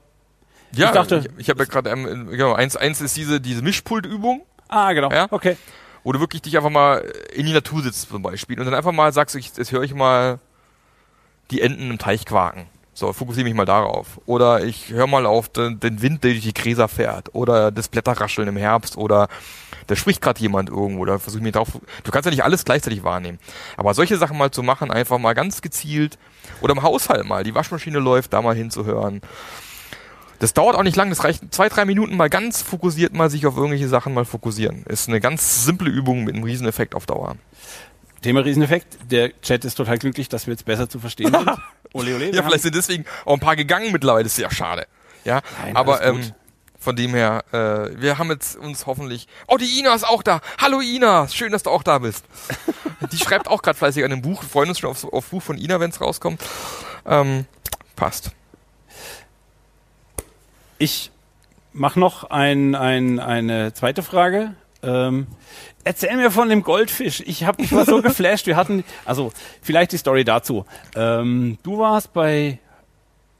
Ja, Ich dachte- ich, ich habe ja gerade, ähm, genau, eins, eins ist diese, diese Mischpultübung, Ah, genau. Ja? Okay. wo du wirklich dich einfach mal in die Natur sitzt zum Beispiel und dann einfach mal sagst, ich, jetzt höre ich mal die Enten im Teich quaken. So, fokussiere mich mal darauf. Oder ich höre mal auf den, den Wind, der durch die Gräser fährt. Oder das Blätterrascheln im Herbst. Oder da spricht gerade jemand irgendwo. Da versuche ich mich drauf. Du kannst ja nicht alles gleichzeitig wahrnehmen. Aber solche Sachen mal zu machen, einfach mal ganz gezielt. Oder im Haushalt mal. Die Waschmaschine läuft, da mal hinzuhören. Das dauert auch nicht lang, das reicht zwei, drei Minuten mal ganz fokussiert mal sich auf irgendwelche Sachen mal fokussieren. Ist eine ganz simple Übung mit einem riesen Effekt auf Dauer. Thema Rieseneffekt. Der Chat ist total glücklich, dass wir jetzt besser zu verstehen sind. [LAUGHS] Ole, ole. Ja, vielleicht sind deswegen auch ein paar gegangen mittlerweile, ist ja schade. Ja, Nein, aber ähm, von dem her, äh, wir haben jetzt uns hoffentlich. Oh, die Ina ist auch da. Hallo Ina, schön, dass du auch da bist. [LAUGHS] die schreibt auch gerade fleißig an dem Buch. Wir freuen uns schon aufs, auf Buch von Ina, wenn es rauskommt. Ähm, passt. Ich mache noch ein, ein, eine zweite Frage. Ähm, erzähl mir von dem Goldfisch. Ich habe mich mal so [LAUGHS] geflasht. Wir hatten, also vielleicht die Story dazu. Ähm, du warst bei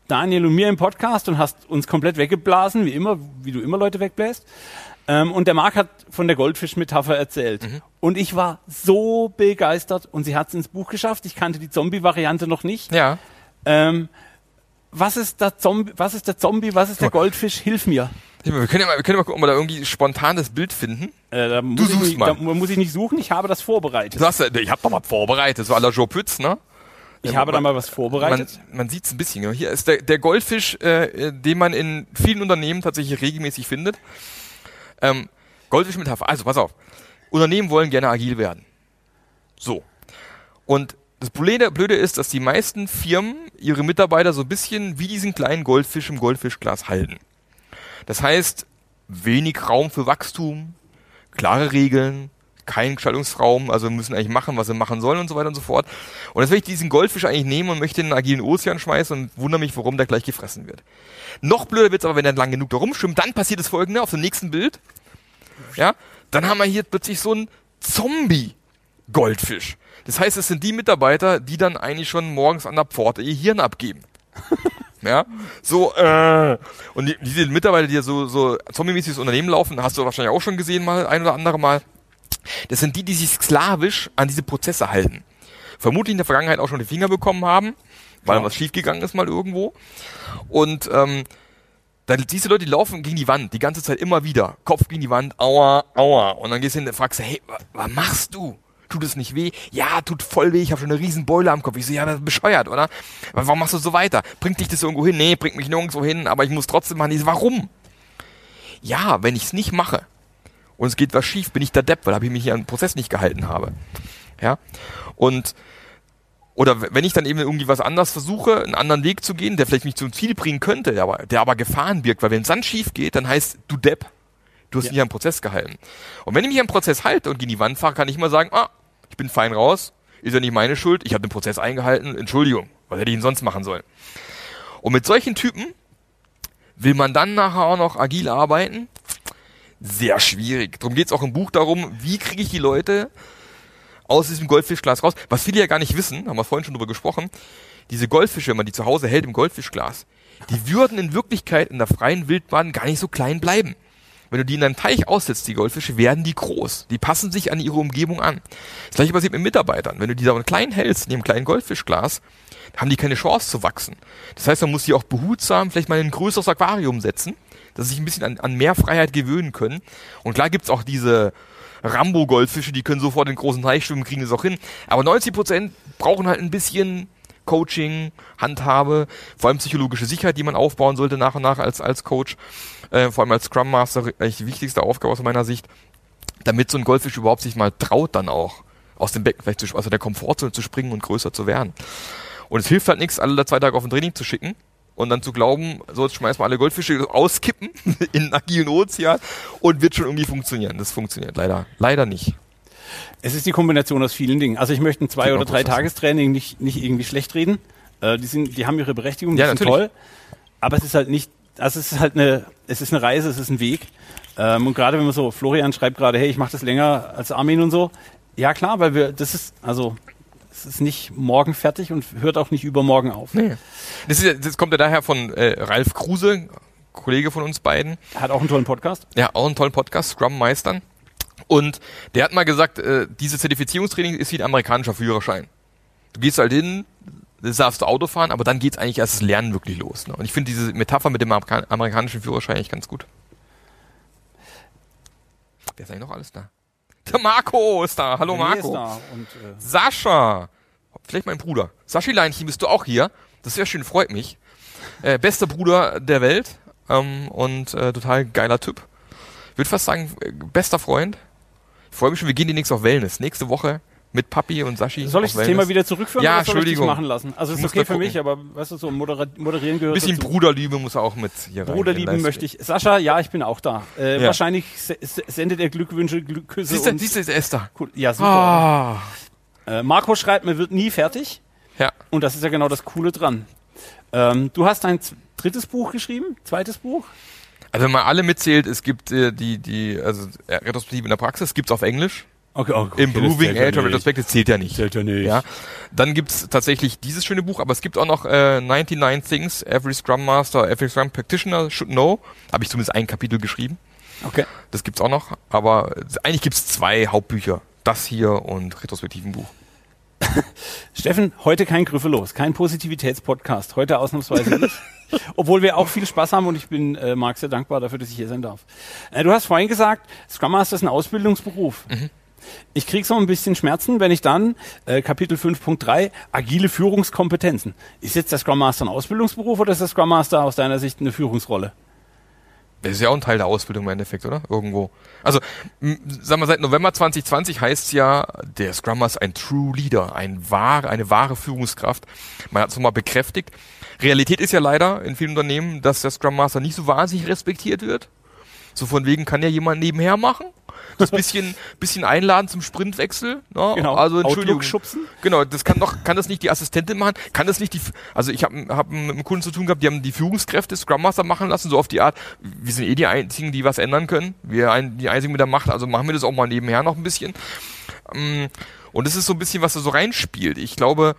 Daniel und mir im Podcast und hast uns komplett weggeblasen, wie immer, wie du immer Leute wegbläst. Ähm, und der Marc hat von der Goldfisch-Metapher erzählt. Und ich war so begeistert und sie hat es ins Buch geschafft. Ich kannte die Zombie-Variante noch nicht. Ja. Ähm, was ist der Zombie, was ist der Zombie, was ist der. Goldfisch? Hilf mir. Wir können ja mal, wir können ja mal gucken, ob wir da irgendwie spontan das Bild finden. Äh, da muss ich suchst nicht, mal. Da muss ich nicht suchen, ich habe das vorbereitet. Du hast, ich hab doch mal vorbereitet. Das war la Joe Pütz, ne? Ich Ja, habe da man- mal was vorbereitet. Man, man sieht es ein bisschen. genau. Hier ist der, der Goldfisch, äh, äh, den man in vielen Unternehmen tatsächlich regelmäßig findet. Ähm, Goldfisch mit Hafer. Also, pass auf. Unternehmen wollen gerne agil werden. So. Und das Blöde, Blöde ist, dass die meisten Firmen ihre Mitarbeiter so ein bisschen wie diesen kleinen Goldfisch im Goldfischglas halten. Das heißt, wenig Raum für Wachstum, klare Regeln, kein Gestaltungsraum, also wir müssen eigentlich machen, was wir machen sollen und so weiter und so fort. Und jetzt will ich diesen Goldfisch eigentlich nehmen und möchte in einen agilen Ozean schmeißen und wundere mich, warum der gleich gefressen wird. Noch blöder wird's aber, wenn er lang genug da rumschwimmt, dann passiert das folgende auf dem nächsten Bild. Ja, dann haben wir hier plötzlich so einen Zombie-Goldfisch. Das heißt, es sind die Mitarbeiter, die dann eigentlich schon morgens an der Pforte ihr Hirn abgeben. [LAUGHS] Ja, so, äh, und die, diese Mitarbeiter, die ja so, so zombie-mäßiges Unternehmen laufen, hast du wahrscheinlich auch schon gesehen mal, ein oder andere Mal. Das sind die, die sich sklavisch an diese Prozesse halten. Vermutlich in der Vergangenheit auch schon die Finger bekommen haben, weil Ja. was schiefgegangen ist mal irgendwo. Und, ähm, dann siehst du Leute, die laufen gegen die Wand, die ganze Zeit immer wieder. Kopf gegen die Wand, aua, aua. Und dann gehst du hin und fragst, hey, wa- was machst du? Tut es nicht weh? Ja, tut voll weh, ich habe schon eine riesen Beule am Kopf. Ich so, ja, das ist bescheuert, oder? Aber warum machst du so weiter? Bringt dich das irgendwo hin? Nee, bringt mich nirgendwo hin, aber ich muss trotzdem machen. Ich so, warum? Ja, wenn ich es nicht mache und es geht was schief, bin ich der Depp, weil ich mich hier an den Prozess nicht gehalten habe. Ja? Und oder wenn ich dann eben irgendwie was anders versuche, einen anderen Weg zu gehen, der vielleicht mich zum Ziel bringen könnte, der aber, der aber Gefahren birgt, weil wenn es dann schief geht, dann heißt du Depp, du hast Ja. dich am Prozess gehalten. Und wenn ich mich am Prozess halte und gegen die Wand fahre, kann ich immer sagen, ah, ich bin fein raus, ist ja nicht meine Schuld, ich habe den Prozess eingehalten, Entschuldigung, was hätte ich denn sonst machen sollen? Und mit solchen Typen will man dann nachher auch noch agil arbeiten? Sehr schwierig. Darum geht es auch im Buch darum, wie kriege ich die Leute aus diesem Goldfischglas raus. Was viele ja gar nicht wissen, haben wir vorhin schon drüber gesprochen, diese Goldfische, wenn man die zu Hause hält im Goldfischglas, die würden in Wirklichkeit in der freien Wildbahn gar nicht so klein bleiben. Wenn du die in einem Teich aussetzt, die Goldfische, werden die groß. Die passen sich an ihre Umgebung an. Das gleiche passiert mit Mitarbeitern. Wenn du die da klein hältst, in dem kleinen Goldfischglas, haben die keine Chance zu wachsen. Das heißt, man muss die auch behutsam vielleicht mal in ein größeres Aquarium setzen, dass sie sich ein bisschen an, an mehr Freiheit gewöhnen können. Und klar gibt's auch diese Rambo-Goldfische, die können sofort den großen Teich schwimmen, kriegen das auch hin. Aber 90% brauchen halt ein bisschen Coaching handhabe, vor allem psychologische Sicherheit, die man aufbauen sollte nach und nach als, als Coach, äh, vor allem als Scrum Master, eigentlich die wichtigste Aufgabe aus meiner Sicht, damit so ein Goldfisch überhaupt sich mal traut, dann auch aus dem Becken vielleicht zu, also der Komfortzone zu springen und größer zu werden. Und es hilft halt nichts, alle zwei Tage auf ein Training zu schicken und dann zu glauben, so jetzt schmeißen wir alle Goldfische auskippen [LAUGHS] in einen agilen Ozean und wird schon irgendwie funktionieren. Das funktioniert leider, leider nicht. Es ist die Kombination aus vielen Dingen. Also ich möchte ein zwei Genau, oder drei das ist- Tagestraining nicht, nicht irgendwie schlecht reden. Äh, die sind, die haben ihre Berechtigung, die Ja, sind natürlich. toll. Aber es ist halt nicht, also es ist halt eine, es ist eine Reise, es ist ein Weg. Ähm, und gerade wenn man so, Florian schreibt gerade, hey, ich mache das länger als Armin und so. Ja klar, weil wir, das ist, also es ist nicht morgen fertig und hört auch nicht übermorgen auf. Nee. Das, ist, das kommt ja daher von äh, Ralf Kruse, Kollege von uns beiden. Hat auch einen tollen Podcast. Ja, auch einen tollen Podcast, Scrum Meistern. Und der hat mal gesagt, äh, diese Zertifizierungstraining ist wie ein amerikanischer Führerschein. Du gehst halt hin, darfst du Auto fahren, aber dann geht's eigentlich erst das Lernen wirklich los. Ne? Und ich finde diese Metapher mit dem Amerika amerikanischen Führerschein eigentlich ganz gut. Wer ist eigentlich noch alles da? Der Marco ist da. Hallo Marco. da und, äh, Sascha. Vielleicht mein Bruder. Saschi Leinchen, bist du auch hier? Das ist ja schön, freut mich. Äh, bester Bruder der Welt ähm, und äh, total geiler Typ. Würde fast sagen, äh, bester Freund. Freue mich schon, wir gehen demnächst auf Wellness. Nächste Woche mit Papi und Sashi. Soll ich das Thema wieder zurückführen Ja, oder soll ich Entschuldigung. machen lassen? Also Ich ist okay für gucken. mich, aber weißt du, so moderieren gehört Ein bisschen dazu. Bruderliebe muss auch mit hier rein. Bruderlieben möchte ich. Sascha, ja, ich bin auch da. Äh, Ja. Wahrscheinlich se se- sendet er Glückwünsche, Glück, Küsse Siehst du, siehst du, ist Esther. cool. Ja, super. Ah. Äh, Marco schreibt, mir wird nie fertig. Ja. Und das ist ja genau das Coole dran. Ähm, du hast ein drittes Buch geschrieben, zweites Buch. Also wenn man alle mitzählt, es gibt äh, die, die, also äh, Retrospektive in der Praxis, gibt's auf Englisch. Okay, okay Improving Agile Retrospective zählt ja nicht. Zählt ja nicht. Ja. Dann gibt's tatsächlich dieses schöne Buch, aber es gibt auch noch äh, 99 Things Every Scrum Master, Every Scrum Practitioner Should Know. Habe ich zumindest ein Kapitel geschrieben. Okay. Das gibt's auch noch. Aber eigentlich gibt's zwei Hauptbücher. Das hier und retrospektiven Buch. [LAUGHS] Steffen, heute kein Grüffelos, kein Positivitätspodcast. Heute ausnahmsweise [LAUGHS] nicht. Obwohl wir auch viel Spaß haben und ich bin äh, Marc sehr dankbar dafür, dass ich hier sein darf. Äh, du hast vorhin gesagt, Scrum Master ist ein Ausbildungsberuf. Ich krieg so ein bisschen Schmerzen, wenn ich dann äh, Kapitel 5.3 agile Führungskompetenzen. Ist jetzt der Scrum Master ein Ausbildungsberuf oder ist der Scrum Master aus deiner Sicht eine Führungsrolle? Das ist ja auch ein Teil der Ausbildung im Endeffekt, oder? Irgendwo. Also, sagen wir, seit November 2020 heißt ja, der Scrum Master ein True Leader, ein wahre, eine wahre Führungskraft. Man hat es nochmal bekräftigt. Realität ist ja leider in vielen Unternehmen, dass der Scrum Master nicht so wahnsinnig respektiert wird. So von wegen kann ja jemand nebenher machen. Das bisschen, [LAUGHS] bisschen einladen zum Sprintwechsel. Ne? Genau. Also Entschuldigung. Outlook schubsen? Genau, das kann doch, kann das nicht die Assistentin machen? Kann das nicht die, also ich habe hab mit einem Kunden zu tun gehabt, die haben die Führungskräfte Scrum Master machen lassen, so auf die Art, wir sind eh die einzigen, die was ändern können. Wir ein, die einzigen mit der Macht, also machen wir das auch mal nebenher noch ein bisschen. Ähm, Und das ist so ein bisschen, was da so reinspielt. Ich glaube,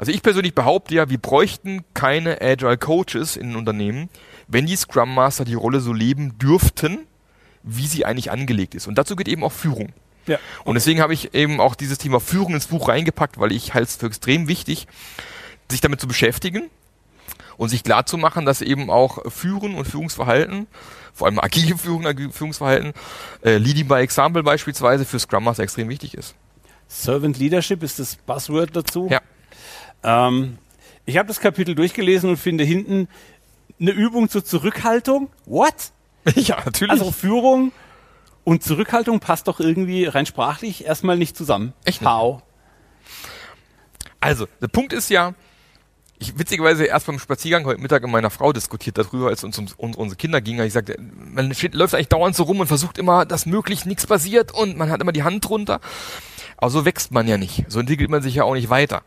also ich persönlich behaupte ja, wir bräuchten keine Agile Coaches in den Unternehmen, wenn die Scrum Master die Rolle so leben dürften, wie sie eigentlich angelegt ist. Und dazu geht eben auch Führung. Ja. Und deswegen habe ich eben auch dieses Thema Führung ins Buch reingepackt, weil ich halte es für extrem wichtig, sich damit zu beschäftigen und sich klar zu machen, dass eben auch Führen und Führungsverhalten, vor allem agile Führung, agile Führungsverhalten, äh, Leading by Example beispielsweise für Scrum Master extrem wichtig ist. Servant Leadership ist das Buzzword dazu. Ja. Ähm, ich habe das Kapitel durchgelesen und finde hinten eine Übung zur Zurückhaltung. What? [LAUGHS] ja, natürlich. Also Führung und Zurückhaltung passt doch irgendwie rein sprachlich erstmal nicht zusammen. Echt? How? Also, der Punkt ist ja, ich witzigerweise erst beim Spaziergang heute Mittag mit meiner Frau diskutiert darüber, als uns um, um unsere Kinder ging. Ich sagte, man steht, läuft eigentlich dauernd so rum und versucht immer, dass möglichst nichts passiert und man hat immer die Hand drunter. Aber so wächst man ja nicht. So entwickelt man sich ja auch nicht weiter.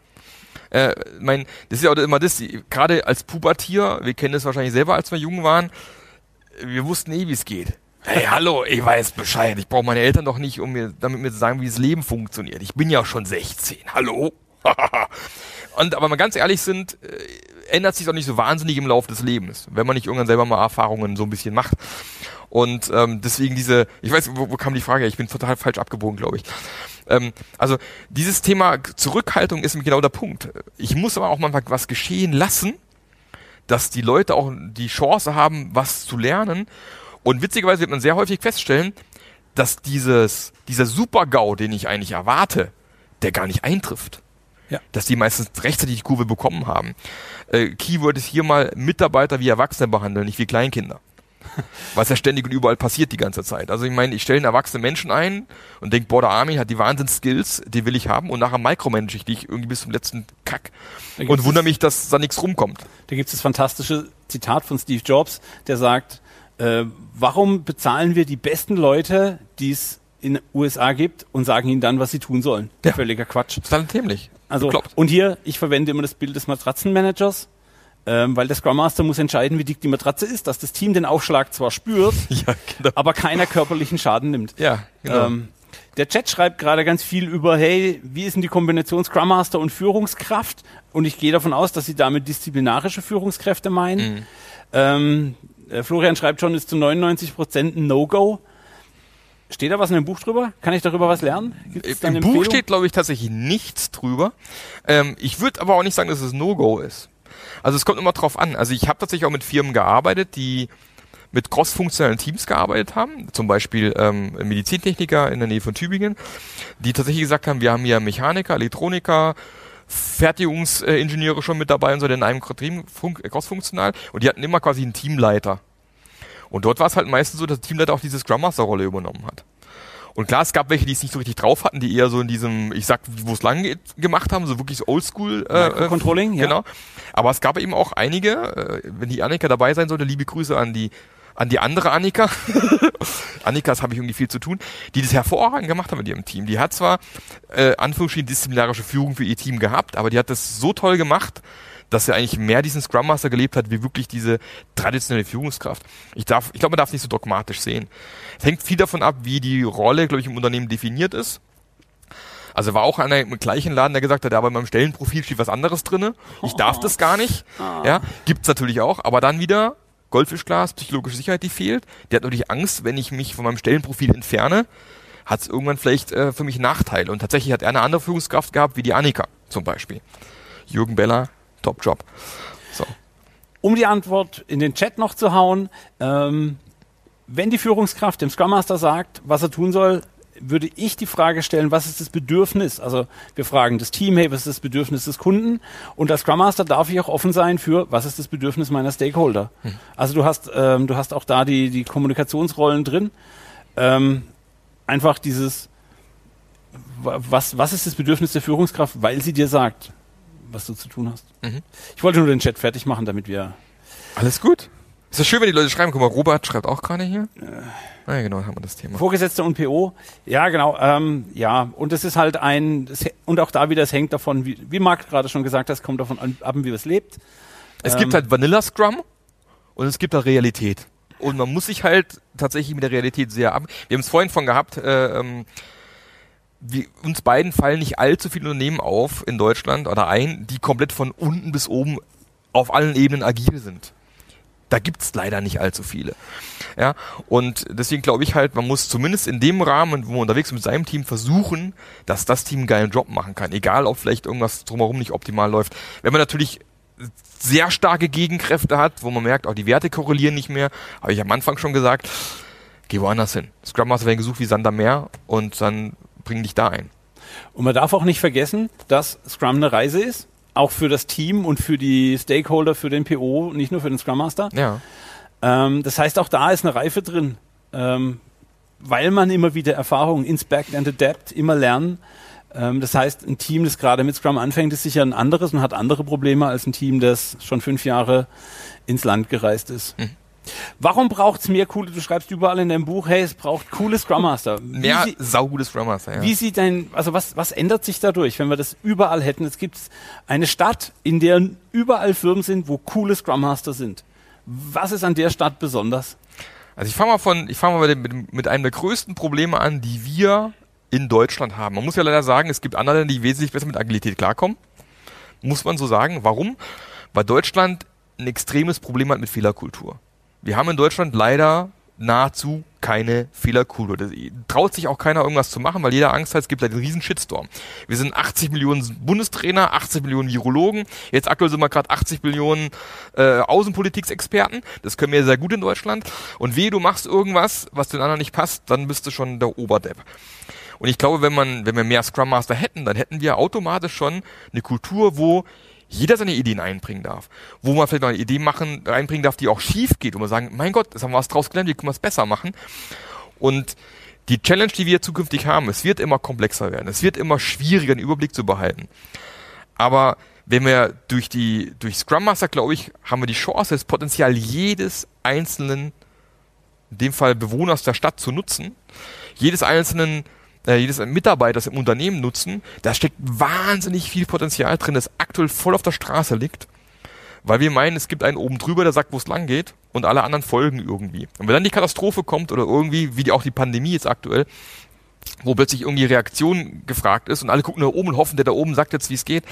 Äh, mein, das ist ja auch immer das, gerade als Pubertier, wir kennen das wahrscheinlich selber, als wir jung waren, wir wussten eh, wie es geht. Hey, hallo, ich weiß Bescheid. Ich brauche meine Eltern doch nicht, um mir, damit mir zu sagen, wie das Leben funktioniert. Ich bin ja schon 16. Hallo? [LAUGHS] Und aber mal ganz ehrlich sind, äh, ändert sich doch nicht so wahnsinnig im Laufe des Lebens, wenn man nicht irgendwann selber mal Erfahrungen so ein bisschen macht. Und ähm, deswegen diese, ich weiß, wo, wo kam die Frage? Ich bin total falsch abgebogen, glaube ich. Ähm, also dieses Thema Zurückhaltung ist genau der Punkt. Ich muss aber auch mal was geschehen lassen, dass die Leute auch die Chance haben, was zu lernen. Und witzigerweise wird man sehr häufig feststellen, dass dieses, dieser Super-GAU, den ich eigentlich erwarte, der gar nicht eintrifft. Ja. Dass die meistens rechtzeitig die Kurve bekommen haben. Äh, Keyword ist hier mal Mitarbeiter wie Erwachsene behandeln, nicht wie Kleinkinder. [LAUGHS] Was ja ständig und überall passiert die ganze Zeit. Also ich meine, ich stelle einen erwachsenen Menschen ein und denke, boah, der Armin hat die Wahnsinns-Skills, die will ich haben und nachher micromanage ich dich irgendwie bis zum letzten Kack und wundere mich, dass da nichts rumkommt. Da gibt es das fantastische Zitat von Steve Jobs, der sagt, äh, warum bezahlen wir die besten Leute, die es in den USA gibt und sagen ihnen dann, was sie tun sollen? Ja. Völliger Quatsch. Das ist dann dämlich. Also, und hier, ich verwende immer das Bild des Matratzenmanagers ähm, weil der Scrum Master muss entscheiden, wie dick die Matratze ist, dass das Team den Aufschlag zwar spürt, [LAUGHS] ja, genau. aber keiner körperlichen Schaden nimmt. Ja, genau. Ähm, der Chat schreibt gerade ganz viel über, hey, wie ist denn die Kombination Scrum Master und Führungskraft? Und ich gehe davon aus, dass sie damit disziplinarische Führungskräfte meinen. Mhm. Ähm, äh, Florian schreibt schon, ist zu 99 Prozent ein No-Go. Steht da was in dem Buch drüber? Kann ich darüber was lernen? Gibt's Im Buch steht, glaube ich, tatsächlich nichts drüber. Ähm, ich würde aber auch nicht sagen, dass es No-Go ist. Also es kommt immer drauf an. Also ich habe tatsächlich auch mit Firmen gearbeitet, die mit cross-funktionalen Teams gearbeitet haben, zum Beispiel ähm, Medizintechniker in der Nähe von Tübingen, die tatsächlich gesagt haben, wir haben hier Mechaniker, Elektroniker, Fertigungsingenieure schon mit dabei und so, in einem cross-funktional und die hatten immer quasi einen Teamleiter. Und dort war es halt meistens so, dass der Teamleiter auch diese Scrum Master Rolle übernommen hat. Und klar, es gab welche, die es nicht so richtig drauf hatten, die eher so in diesem, ich sag, wo es lang geht, gemacht haben, so wirklich so Oldschool. Äh, Controlling, ja. Genau. Aber es gab eben auch einige, äh, wenn die Annika dabei sein sollte, liebe Grüße an die an die andere Annika. [LAUGHS] Annikas habe ich irgendwie viel zu tun, die das hervorragend gemacht haben mit ihrem Team. Die hat zwar äh, Anführungsstrichen disziplinarische Führung für ihr Team gehabt, aber die hat das so toll gemacht, dass er eigentlich mehr diesen Scrum Master gelebt hat, wie wirklich diese traditionelle Führungskraft. Ich darf, ich glaube, man darf es nicht so dogmatisch sehen. Es hängt viel davon ab, wie die Rolle, glaube ich, im Unternehmen definiert ist. Also war auch einer im gleichen Laden, der gesagt hat, aber in meinem Stellenprofil steht was anderes drinne. Ich darf das gar nicht. Oh. Ja, gibt's natürlich auch, aber dann wieder Goldfischglas, psychologische Sicherheit, die fehlt. Der hat natürlich Angst, wenn ich mich von meinem Stellenprofil entferne, hat es irgendwann vielleicht äh, für mich Nachteile. Und tatsächlich hat er eine andere Führungskraft gehabt, wie die Annika zum Beispiel. Jürgen Beller, Top-Job. So. Um die Antwort in den Chat noch zu hauen, ähm, wenn die Führungskraft dem Scrum Master sagt, was er tun soll, würde ich die Frage stellen, was ist das Bedürfnis? Also wir fragen das Team, hey, was ist das Bedürfnis des Kunden? Und als Scrum Master darf ich auch offen sein für, was ist das Bedürfnis meiner Stakeholder? Hm. Also du hast, ähm, du hast auch da die, die Kommunikationsrollen drin. Ähm, einfach dieses, was, was ist das Bedürfnis der Führungskraft, weil sie dir sagt, was du zu tun hast. Mhm. Ich wollte nur den Chat fertig machen, damit wir. Alles gut. Ist das schön, wenn die Leute schreiben. Guck mal, Robert schreibt auch gerade hier. Äh, ah, ja, genau, haben wir das Thema. Vorgesetzte und PO. Ja, genau. Ähm, ja, und es ist halt ein, das, und auch da wieder, es hängt davon, wie, wie Marc gerade schon gesagt hat, es kommt davon ab, wie es lebt. Es ähm, gibt halt Vanilla Scrum und es gibt halt Realität. Und man muss sich halt tatsächlich mit der Realität sehr ab. Wir haben es vorhin von gehabt, äh, ähm, wie, uns beiden fallen nicht allzu viele Unternehmen auf in Deutschland oder ein, die komplett von unten bis oben auf allen Ebenen agil sind. Da gibt's leider nicht allzu viele. Ja, und deswegen glaube ich halt, man muss zumindest in dem Rahmen, wo man unterwegs ist mit seinem Team, versuchen, dass das Team einen geilen Job machen kann. Egal, ob vielleicht irgendwas drumherum nicht optimal läuft. Wenn man natürlich sehr starke Gegenkräfte hat, wo man merkt, auch die Werte korrelieren nicht mehr, habe ich am Anfang schon gesagt, geh woanders hin. Scrum Master werden gesucht wie Sander Meer und dann bring dich da ein. Und man darf auch nicht vergessen, dass Scrum eine Reise ist, auch für das Team und für die Stakeholder, für den PO, nicht nur für den Scrum Master. Ja. Ähm, das heißt, auch da ist eine Reife drin, ähm, weil man immer wieder Erfahrungen, inspect and adapt, immer lernen. Ähm, das heißt, ein Team, das gerade mit Scrum anfängt, ist sicher ein anderes und hat andere Probleme als ein Team, das schon fünf Jahre ins Land gereist ist. Mhm. Warum braucht es mehr coole, du schreibst überall in deinem Buch, hey, es braucht coole Scrum Master. Mehr sie, saugute Scrum Master, ja. Wie sieht dein, also was, was ändert sich dadurch, wenn wir das überall hätten? Es gibt eine Stadt, in der überall Firmen sind, wo coole Scrum Master sind. Was ist an der Stadt besonders? Also ich fange mal von, ich fange mal mit, mit einem der größten Probleme an, die wir in Deutschland haben. Man muss ja leider sagen, es gibt andere, die wesentlich besser mit Agilität klarkommen. Muss man so sagen. Warum? Weil Deutschland ein extremes Problem hat mit Fehlerkultur. Wir haben in Deutschland leider nahezu keine Fehlerkultur. Da traut sich auch keiner irgendwas zu machen, weil jeder Angst hat, es gibt einen riesen Shitstorm. Wir sind 80 Millionen Bundestrainer, 80 Millionen Virologen, jetzt aktuell sind wir gerade 80 Millionen äh, Außenpolitiksexperten. Das können wir sehr gut in Deutschland. Und wehe, du machst irgendwas, was den anderen nicht passt, dann bist du schon der Oberdepp. Und ich glaube, wenn man, wenn wir mehr Scrum Master hätten, dann hätten wir automatisch schon eine Kultur, wo jeder seine Ideen einbringen darf. Wo man vielleicht noch eine Idee machen, einbringen darf, die auch schief geht, wo man sagen, mein Gott, das haben wir was draus gelernt, wie können wir es besser machen? Und die Challenge, die wir zukünftig haben, es wird immer komplexer werden. Es wird immer schwieriger, einen Überblick zu behalten. Aber wenn wir durch die, durch Scrum Master, glaube ich, haben wir die Chance, das Potenzial jedes einzelnen, in dem Fall Bewohners der Stadt zu nutzen, jedes einzelnen äh, jedes Mitarbeiters im Unternehmen nutzen, da steckt wahnsinnig viel Potenzial drin, das aktuell voll auf der Straße liegt, weil wir meinen, es gibt einen oben drüber, der sagt, wo es lang geht und alle anderen folgen irgendwie. Und wenn dann die Katastrophe kommt oder irgendwie, wie die, auch die Pandemie jetzt aktuell, wo plötzlich irgendwie Reaktion gefragt ist und alle gucken nach oben und hoffen, der da oben sagt jetzt, wie es geht,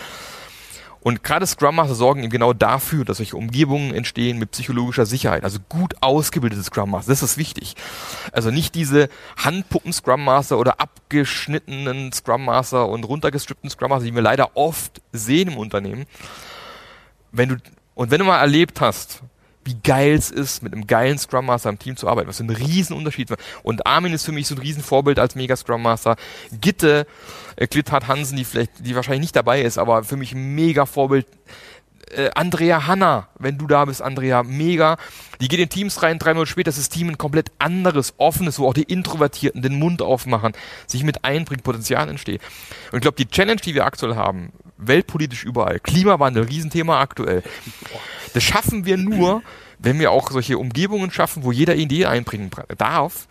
und gerade Scrum Master sorgen eben genau dafür, dass solche Umgebungen entstehen mit psychologischer Sicherheit. Also gut ausgebildete Scrum Master, das ist wichtig. Also nicht diese Handpuppen Scrum Master oder abgeschnittenen Scrum Master und runtergestrippten Scrum Master, die wir leider oft sehen im Unternehmen. Wenn du, und wenn du mal erlebt hast, wie geil es ist, mit einem geilen Scrum Master im Team zu arbeiten. Was für ein Riesenunterschied. Und Armin ist für mich so ein Riesenvorbild als Mega Scrum Master. Gitte, äh, Klitthard Hansen, die vielleicht, die wahrscheinlich nicht dabei ist, aber für mich ein mega Vorbild. Äh, Andrea Hanna, wenn du da bist, Andrea, mega. Die geht in Teams rein, drei Monate später ist das Team ein komplett anderes, offenes, wo auch die Introvertierten den Mund aufmachen, sich mit einbringen, Potenzial entsteht. Und ich glaube, die Challenge, die wir aktuell haben, weltpolitisch überall, Klimawandel, Riesenthema aktuell, das schaffen wir nur, wenn wir auch solche Umgebungen schaffen, wo jeder Idee einbringen darf,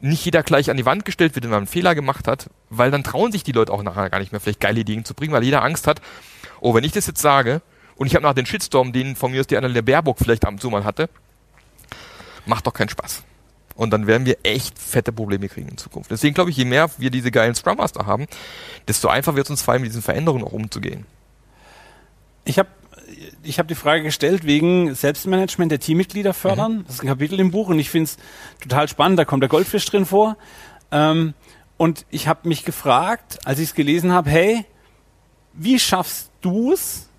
nicht jeder gleich an die Wand gestellt wird, wenn man einen Fehler gemacht hat, weil dann trauen sich die Leute auch nachher gar nicht mehr, vielleicht geile Ideen zu bringen, weil jeder Angst hat, oh, wenn ich das jetzt sage und ich habe nach den Shitstorm, den von mir aus die Annalena Baerbock vielleicht ab und zu mal hatte, macht doch keinen Spaß. Und dann werden wir echt fette Probleme kriegen in Zukunft. Deswegen glaube ich, je mehr wir diese geilen Scrum Master haben, desto einfacher wird es uns fallen, mit diesen Veränderungen auch umzugehen. Ich habe ich habe die Frage gestellt wegen Selbstmanagement der Teammitglieder fördern. Mhm. Das ist ein Kapitel im Buch und ich finde es total spannend. Da kommt der Goldfisch drin vor. Ähm, und ich habe mich gefragt, als ich es gelesen habe, hey, wie schaffst du es,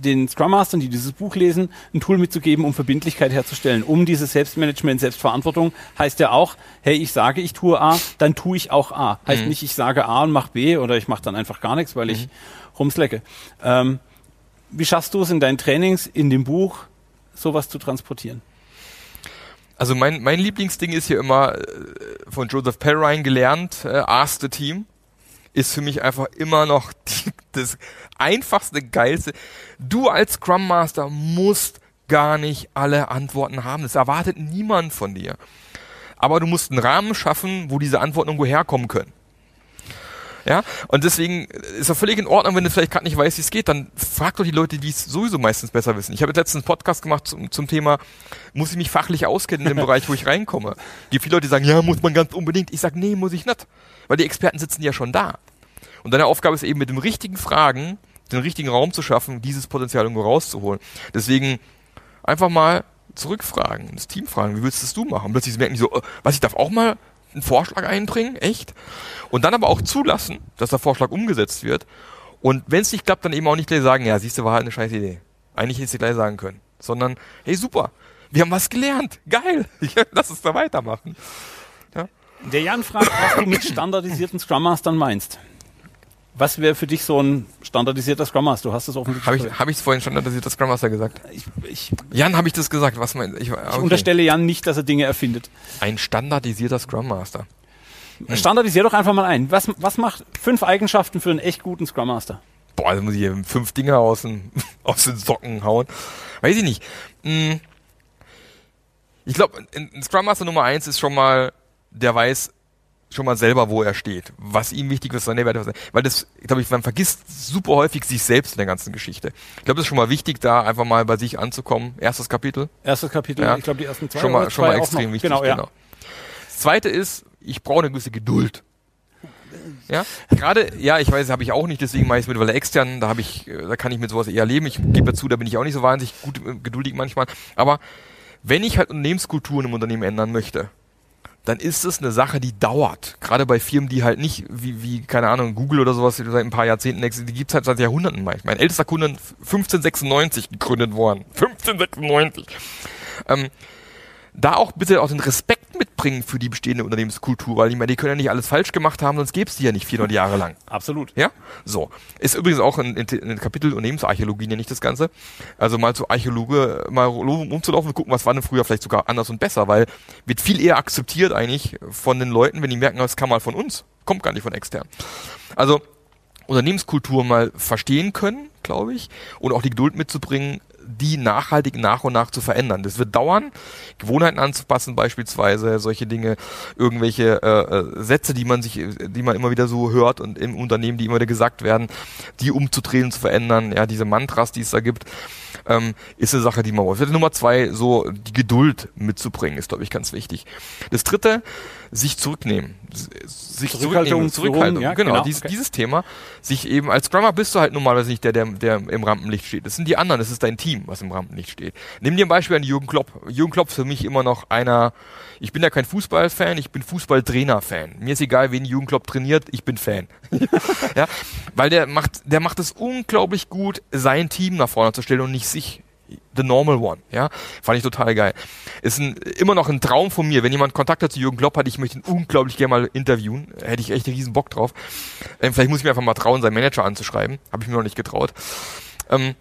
den Scrum Mastern, die dieses Buch lesen, ein Tool mitzugeben, um Verbindlichkeit herzustellen, um dieses Selbstmanagement, Selbstverantwortung heißt ja auch, hey, ich sage, ich tue A, dann tue ich auch A. Heißt mhm. nicht, ich sage A und mache B oder ich mache dann einfach gar nichts, weil mhm. ich rumslecke. Ähm, wie schaffst du es in deinen Trainings, in dem Buch, sowas zu transportieren? Also mein, mein Lieblingsding ist hier immer äh, von Joseph Perrine gelernt, äh, Ask the Team. Ist für mich einfach immer noch die, das einfachste, geilste. Du als Scrum Master musst gar nicht alle Antworten haben. Das erwartet niemand von dir. Aber du musst einen Rahmen schaffen, wo diese Antworten irgendwo herkommen können. Ja, und deswegen ist er völlig in Ordnung, wenn du vielleicht gerade nicht weißt, wie es geht, dann frag doch die Leute, die es sowieso meistens besser wissen. Ich habe jetzt letztens einen Podcast gemacht zum, zum Thema, muss ich mich fachlich auskennen in dem [LAUGHS] Bereich, wo ich reinkomme. Die viele Leute sagen, ja, muss man ganz unbedingt. Ich sage, nee, muss ich nicht. Weil die Experten sitzen ja schon da. Und deine Aufgabe ist eben mit dem richtigen Fragen, den richtigen Raum zu schaffen, dieses Potenzial irgendwo rauszuholen. Deswegen einfach mal zurückfragen, das Team fragen, wie willst du das machen? Und plötzlich merken die so, äh, was, ich darf auch mal einen Vorschlag einbringen, echt? Und dann aber auch zulassen, dass der Vorschlag umgesetzt wird. Und wenn es nicht klappt, dann eben auch nicht gleich sagen, ja, siehst du, war halt eine scheiß Idee. Eigentlich hätte ich gleich sagen können. Sondern, hey, super, wir haben was gelernt. Geil. [LAUGHS] Lass uns da weitermachen. Ja. Der Jan fragt, was du mit standardisierten Scrum Mastern meinst. Was wäre für dich so ein standardisierter Scrum Master? Du hast das offensichtlich Habe ich, hab ich vorhin standardisierter Scrum Master gesagt? Ich, ich, Jan, habe ich das gesagt? Was mein, ich, okay. ich unterstelle Jan nicht, dass er Dinge erfindet. Ein standardisierter Scrum Master. Hm. Standardisier doch einfach mal ein. Was, was macht fünf Eigenschaften für einen echt guten Scrum Master? Boah, also muss ich hier fünf Dinge aus den, [LAUGHS] aus den Socken hauen. Weiß ich nicht. Hm. Ich glaube, ein Scrum Master Nummer eins ist schon mal, der weiß, schon mal selber, wo er steht, was ihm wichtig ist, seine Werte, weil das, glaube ich, man vergisst super häufig sich selbst in der ganzen Geschichte. Ich glaube, das ist schon mal wichtig, da einfach mal bei sich anzukommen. Erstes Kapitel. Erstes Kapitel, ja. ich glaube, die ersten zwei. Schon mal, schon mal extrem wichtig, genau, ja. genau. Das zweite ist, ich brauche eine gewisse Geduld. Ja, gerade, ja, ich weiß, habe ich auch nicht, deswegen mache ich es mittlerweile extern, da habe ich, da kann ich mit sowas eher leben. Ich gebe dazu, da bin ich auch nicht so wahnsinnig gut, geduldig manchmal. Aber wenn ich halt Unternehmenskulturen im Unternehmen ändern möchte, dann ist es eine Sache, die dauert. Gerade bei Firmen, die halt nicht, wie, wie keine Ahnung, Google oder sowas, die seit ein paar Jahrzehnten existieren, die gibt's halt seit Jahrhunderten manchmal. Mein ältester Kunde 1596 gegründet worden. 1596. Ähm, da auch bitte auch den Respekt mitbringen für die bestehende Unternehmenskultur, weil ich meine, die können ja nicht alles falsch gemacht haben, sonst gäbe es die ja nicht 400 Jahre lang. Absolut. Ja, so. Ist übrigens auch ein, ein Kapitel Unternehmensarchäologie, nenne ich das Ganze. Also mal zu Archäologe, mal umzulaufen und gucken, was war denn früher vielleicht sogar anders und besser, weil wird viel eher akzeptiert eigentlich von den Leuten, wenn die merken, das kam mal von uns, kommt gar nicht von extern. Also Unternehmenskultur mal verstehen können, glaube ich, und auch die Geduld mitzubringen, die nachhaltig nach und nach zu verändern. Das wird dauern, Gewohnheiten anzupassen beispielsweise, solche Dinge, irgendwelche äh, äh, Sätze, die man sich, die man immer wieder so hört und im Unternehmen, die immer wieder gesagt werden, die umzudrehen, zu verändern, ja, diese Mantras, die es da gibt, ähm, ist eine Sache, die man braucht. Nummer zwei, so die Geduld mitzubringen, ist, glaube ich, ganz wichtig. Das dritte, sich zurücknehmen. Sich Zurückhaltung, zurücknehmen, Zurückhaltung, ja, genau, genau, dieses, okay. dieses Thema, sich eben, als Scrummer bist du halt normalerweise nicht der, der, der im Rampenlicht steht. Das sind die anderen, das ist dein Team, was im Rampenlicht steht. Nimm dir ein Beispiel an Jürgen Klopp. Jürgen Klopp ist für mich immer noch einer, ich bin ja kein Fußballfan, ich bin Fußballtrainer-Fan. Mir ist egal, wen Jürgen Klopp trainiert, ich bin Fan. [LAUGHS] ja, weil der macht, der macht es unglaublich gut, sein Team nach vorne zu stellen und nicht sich the normal one, ja. Fand ich total geil. Ist ein, immer noch ein Traum von mir. Wenn jemand Kontakt hat zu Jürgen Klopp hat, ich möchte ihn unglaublich gerne mal interviewen. Hätte ich echt einen riesen Bock drauf. Ähm, vielleicht muss ich mir einfach mal trauen, seinen Manager anzuschreiben. Habe ich mir noch nicht getraut. Ähm,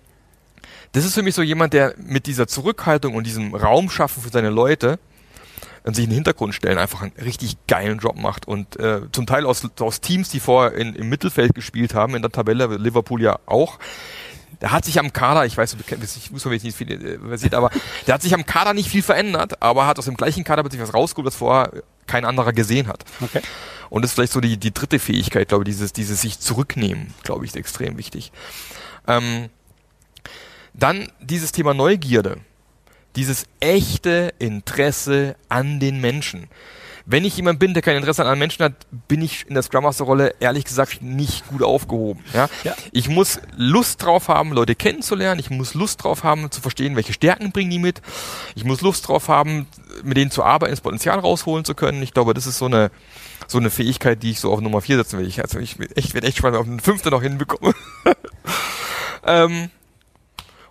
das ist für mich so jemand, der mit dieser Zurückhaltung und diesem Raum schaffen für seine Leute und sich in den Hintergrund stellen, einfach einen richtig geilen Job macht und äh, zum Teil aus, aus Teams, die vorher in, im Mittelfeld gespielt haben, in der Tabelle, Liverpool ja auch, der hat sich am Kader, ich weiß, ich muss nicht viel äh, versiert, aber der hat sich am Kader nicht viel verändert, aber hat aus dem gleichen Kader plötzlich was rausgeholt, was vorher kein anderer gesehen hat. Okay. Und das ist vielleicht so die, die dritte Fähigkeit, glaube ich, dieses, dieses sich zurücknehmen, glaube ich, ist extrem wichtig. Ähm, dann dieses Thema Neugierde. Dieses echte Interesse an den Menschen. Wenn ich jemand bin, der kein Interesse an anderen Menschen hat, bin ich in der Scrum Master Rolle ehrlich gesagt nicht gut aufgehoben. Ja? Ja. Ich muss Lust drauf haben, Leute kennenzulernen. Ich muss Lust drauf haben, zu verstehen, welche Stärken bringen die mit. Ich muss Lust drauf haben, mit denen zu arbeiten, das Potenzial rausholen zu können. Ich glaube, das ist so eine so eine Fähigkeit, die ich so auf Nummer 4 setzen will. Ich, also ich echt, werde echt spannend, ob ich eine fünfte noch hinbekomme. [LAUGHS] ähm,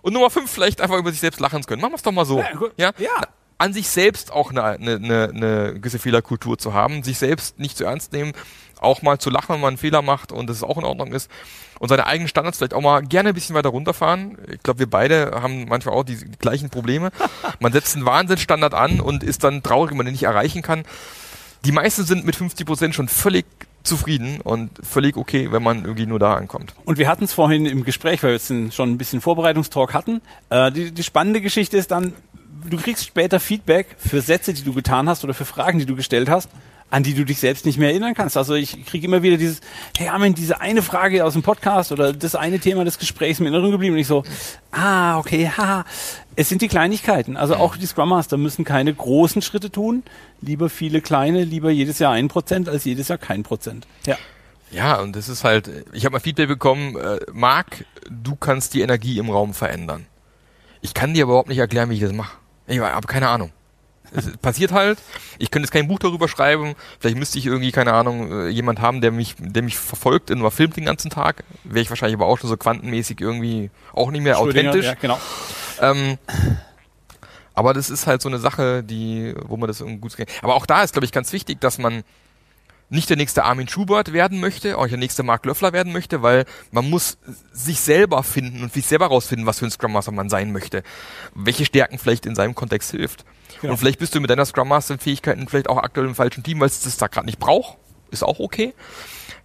und Nummer 5 vielleicht einfach über sich selbst lachen zu können. Machen wir es doch mal so. Ja, gut. Ja? Ja. An sich selbst auch eine, eine, eine, eine gewisse Fehlerkultur zu haben, sich selbst nicht zu ernst nehmen, auch mal zu lachen, wenn man einen Fehler macht und das auch in Ordnung ist. Und seine eigenen Standards vielleicht auch mal gerne ein bisschen weiter runterfahren. Ich glaube, wir beide haben manchmal auch die, gleichen Probleme. Man setzt einen Wahnsinnsstandard an und ist dann traurig, wenn man den nicht erreichen kann. Die meisten sind mit 50 Prozent schon völlig zufrieden und völlig okay, wenn man irgendwie nur da ankommt. Und wir hatten es vorhin im Gespräch, weil wir jetzt schon ein bisschen Vorbereitungstalk hatten. Äh, die, die spannende Geschichte ist dann, du kriegst später Feedback für Sätze, die du getan hast oder für Fragen, die du gestellt hast, an die du dich selbst nicht mehr erinnern kannst. Also ich kriege immer wieder dieses, hey Armin, diese eine Frage aus dem Podcast oder das eine Thema des Gesprächs mir in Erinnerung geblieben. Und ich so, ah, okay, [LAUGHS] haha. Es sind die Kleinigkeiten. Also auch die Scrum Master müssen keine großen Schritte tun. Lieber viele kleine, lieber jedes Jahr ein Prozent als jedes Jahr kein Prozent. Ja. Ja, und das ist halt, ich habe mal Feedback bekommen, äh, Marc, du kannst die Energie im Raum verändern. Ich kann dir überhaupt nicht erklären, wie ich das mache. Ich habe keine Ahnung. Es passiert halt. Ich könnte jetzt kein Buch darüber schreiben. Vielleicht müsste ich irgendwie, keine Ahnung, äh, jemand haben, der mich, der mich verfolgt und mal filmt den ganzen Tag. Wäre ich wahrscheinlich aber auch schon so quantenmäßig irgendwie auch nicht mehr authentisch. Ja, genau. Ähm, aber das ist halt so eine Sache, die, wo man das irgendwie gut. Aber auch da ist, glaube ich, ganz wichtig, dass man nicht der nächste Armin Schubert werden möchte, auch nicht der nächste Mark Löffler werden möchte, weil man muss sich selber finden und sich selber rausfinden, was für ein Scrum Master man sein möchte. Welche Stärken vielleicht in seinem Kontext hilft. Genau. Und vielleicht bist du mit deiner Scrum Master Fähigkeiten vielleicht auch aktuell im falschen Team, weil es das da gerade nicht braucht. Ist auch okay.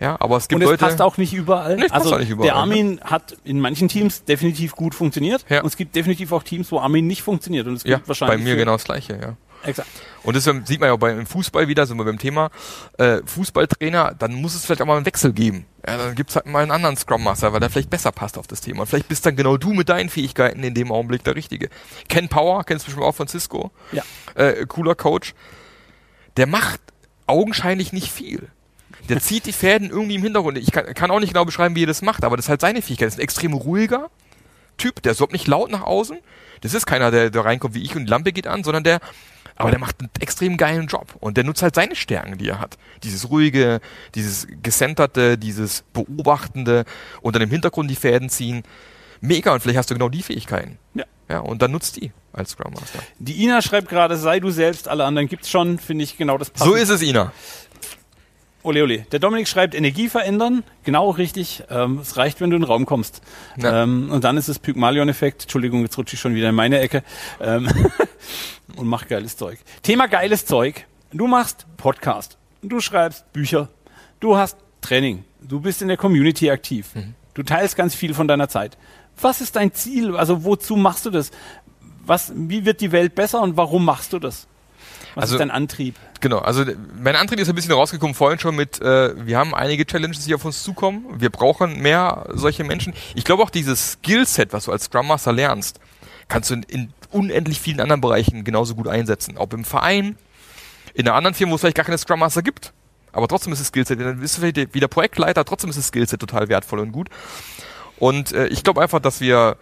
Ja, aber es gibt Und es Leute. passt auch nicht überall. Nee, also auch nicht überall, der Armin hat in manchen Teams definitiv gut funktioniert. Ja. Und es gibt definitiv auch Teams, wo Armin nicht funktioniert. Und es gibt ja, wahrscheinlich bei mir genau das gleiche, ja. Exakt. Und das sieht man ja auch beim Fußball wieder, sind wir beim Thema äh, Fußballtrainer, dann muss es vielleicht auch mal einen Wechsel geben. Ja, dann gibt's halt mal einen anderen Scrum Master, weil der vielleicht besser passt auf das Thema. Und vielleicht bist dann genau du mit deinen Fähigkeiten in dem Augenblick der Richtige. Ken Power, kennst du bestimmt auch von Cisco. Ja. Äh, cooler Coach. Der macht augenscheinlich nicht viel. Der zieht die Fäden irgendwie im Hintergrund. Ich kann, kann auch nicht genau beschreiben, wie er das macht, aber das ist halt seine Fähigkeit. Das ist ein extrem ruhiger Typ, der überhaupt nicht laut nach außen. Das ist keiner, der, der reinkommt wie ich und die Lampe geht an, sondern der, aber der macht einen extrem geilen Job und der nutzt halt seine Stärken, die er hat. Dieses ruhige, dieses gecenterte, dieses beobachtende und dann im Hintergrund die Fäden ziehen. mega und vielleicht hast du genau die Fähigkeiten. Ja. Ja, und dann nutzt die als Scrum Master. Die Ina schreibt gerade, sei du selbst, alle anderen gibt's schon, finde ich genau das passt. So ist es, Ina. Ole, ole. Der Dominik schreibt, Energie verändern. Genau richtig. Ähm, es reicht, wenn du in den Raum kommst. Ja. Ähm, und dann ist es Pygmalion-Effekt. Entschuldigung, jetzt rutsche ich schon wieder in meine Ecke. Ähm, [LAUGHS] und mach geiles Zeug. Thema geiles Zeug. Du machst Podcast. Du schreibst Bücher. Du hast Training. Du bist in der Community aktiv. Du teilst ganz viel von deiner Zeit. Was ist dein Ziel? Also wozu machst du das? Was, wie wird die Welt besser und warum machst du das? Was Also- ist dein Antrieb? Genau, also mein Antrieb ist ein bisschen rausgekommen vorhin schon mit, äh, wir haben einige Challenges, die auf uns zukommen. Wir brauchen mehr solche Menschen. Ich glaube auch dieses Skillset, was du als Scrum Master lernst, kannst du in, in unendlich vielen anderen Bereichen genauso gut einsetzen. Ob im Verein, in einer anderen Firma, wo es vielleicht gar keine Scrum Master gibt. Aber trotzdem ist das Skillset, dann bist du vielleicht wieder Projektleiter, trotzdem ist das Skillset total wertvoll und gut. Und äh, ich glaube einfach, dass wir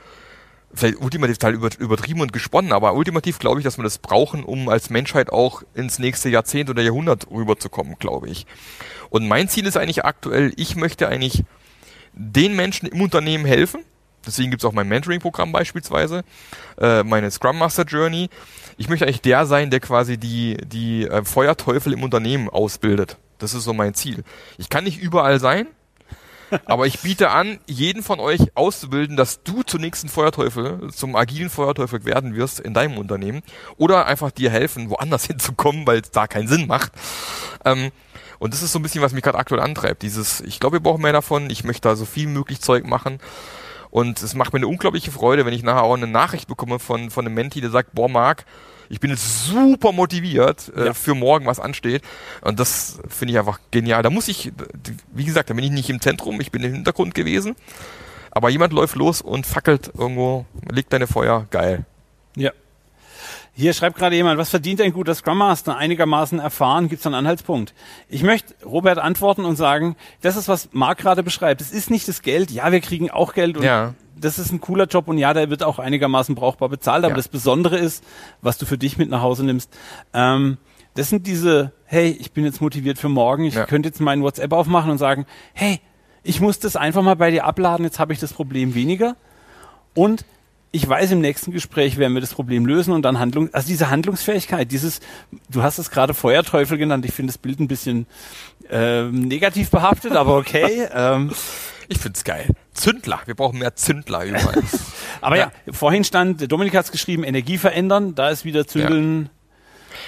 vielleicht ultimativ total über, übertrieben und gesponnen, aber ultimativ glaube ich, dass wir das brauchen, um als Menschheit auch ins nächste Jahrzehnt oder Jahrhundert rüberzukommen, glaube ich. Und mein Ziel ist eigentlich aktuell, ich möchte eigentlich den Menschen im Unternehmen helfen. Deswegen gibt es auch mein Mentoring-Programm beispielsweise, äh, meine Scrum Master Journey. Ich möchte eigentlich der sein, der quasi die, die äh, Feuerteufel im Unternehmen ausbildet. Das ist so mein Ziel. Ich kann nicht überall sein, aber ich biete an, jeden von euch auszubilden, dass du zum nächsten Feuerteufel, zum agilen Feuerteufel werden wirst in deinem Unternehmen oder einfach dir helfen, woanders [LAUGHS] hinzukommen, weil es da keinen Sinn macht. Ähm, und das ist so ein bisschen, was mich gerade aktuell antreibt. Dieses, ich glaube, wir brauchen mehr davon. Ich möchte da so viel möglich Zeug machen. Und es macht mir eine unglaubliche Freude, wenn ich nachher auch eine Nachricht bekomme von, von einem Menti, der sagt, boah, Marc, ich bin jetzt super motiviert äh, Ja. für morgen, was ansteht. Und das finde ich einfach genial. Da muss ich, wie gesagt, da bin ich nicht im Zentrum, ich bin im Hintergrund gewesen. Aber jemand läuft los und fackelt irgendwo, legt deine Feuer, geil. Ja. Hier schreibt gerade jemand, was verdient ein guter Scrum Master? Einigermaßen erfahren, gibt es einen Anhaltspunkt. Ich möchte Robert antworten und sagen, das ist, was Marc gerade beschreibt. Es ist nicht das Geld. Ja, wir kriegen auch Geld und Ja. Das ist ein cooler Job und ja, der wird auch einigermaßen brauchbar bezahlt. Aber Ja. das Besondere ist, was du für dich mit nach Hause nimmst. Ähm, das sind diese, hey, ich bin jetzt motiviert für morgen. Ich Ja. könnte jetzt meinen WhatsApp aufmachen und sagen, hey, ich muss das einfach mal bei dir abladen. Jetzt habe ich das Problem weniger. Und ich weiß, im nächsten Gespräch werden wir das Problem lösen und dann Handlung, also diese Handlungsfähigkeit, dieses, du hast es gerade Feuerteufel genannt, ich finde das Bild ein bisschen ähm, negativ behaftet, aber okay. [LAUGHS] ähm, Ich find's geil. Zündler, wir brauchen mehr Zündler überall. [LAUGHS] aber ja. Ja. vorhin stand, Dominik hat es geschrieben, Energie verändern, da ist wieder Zündeln.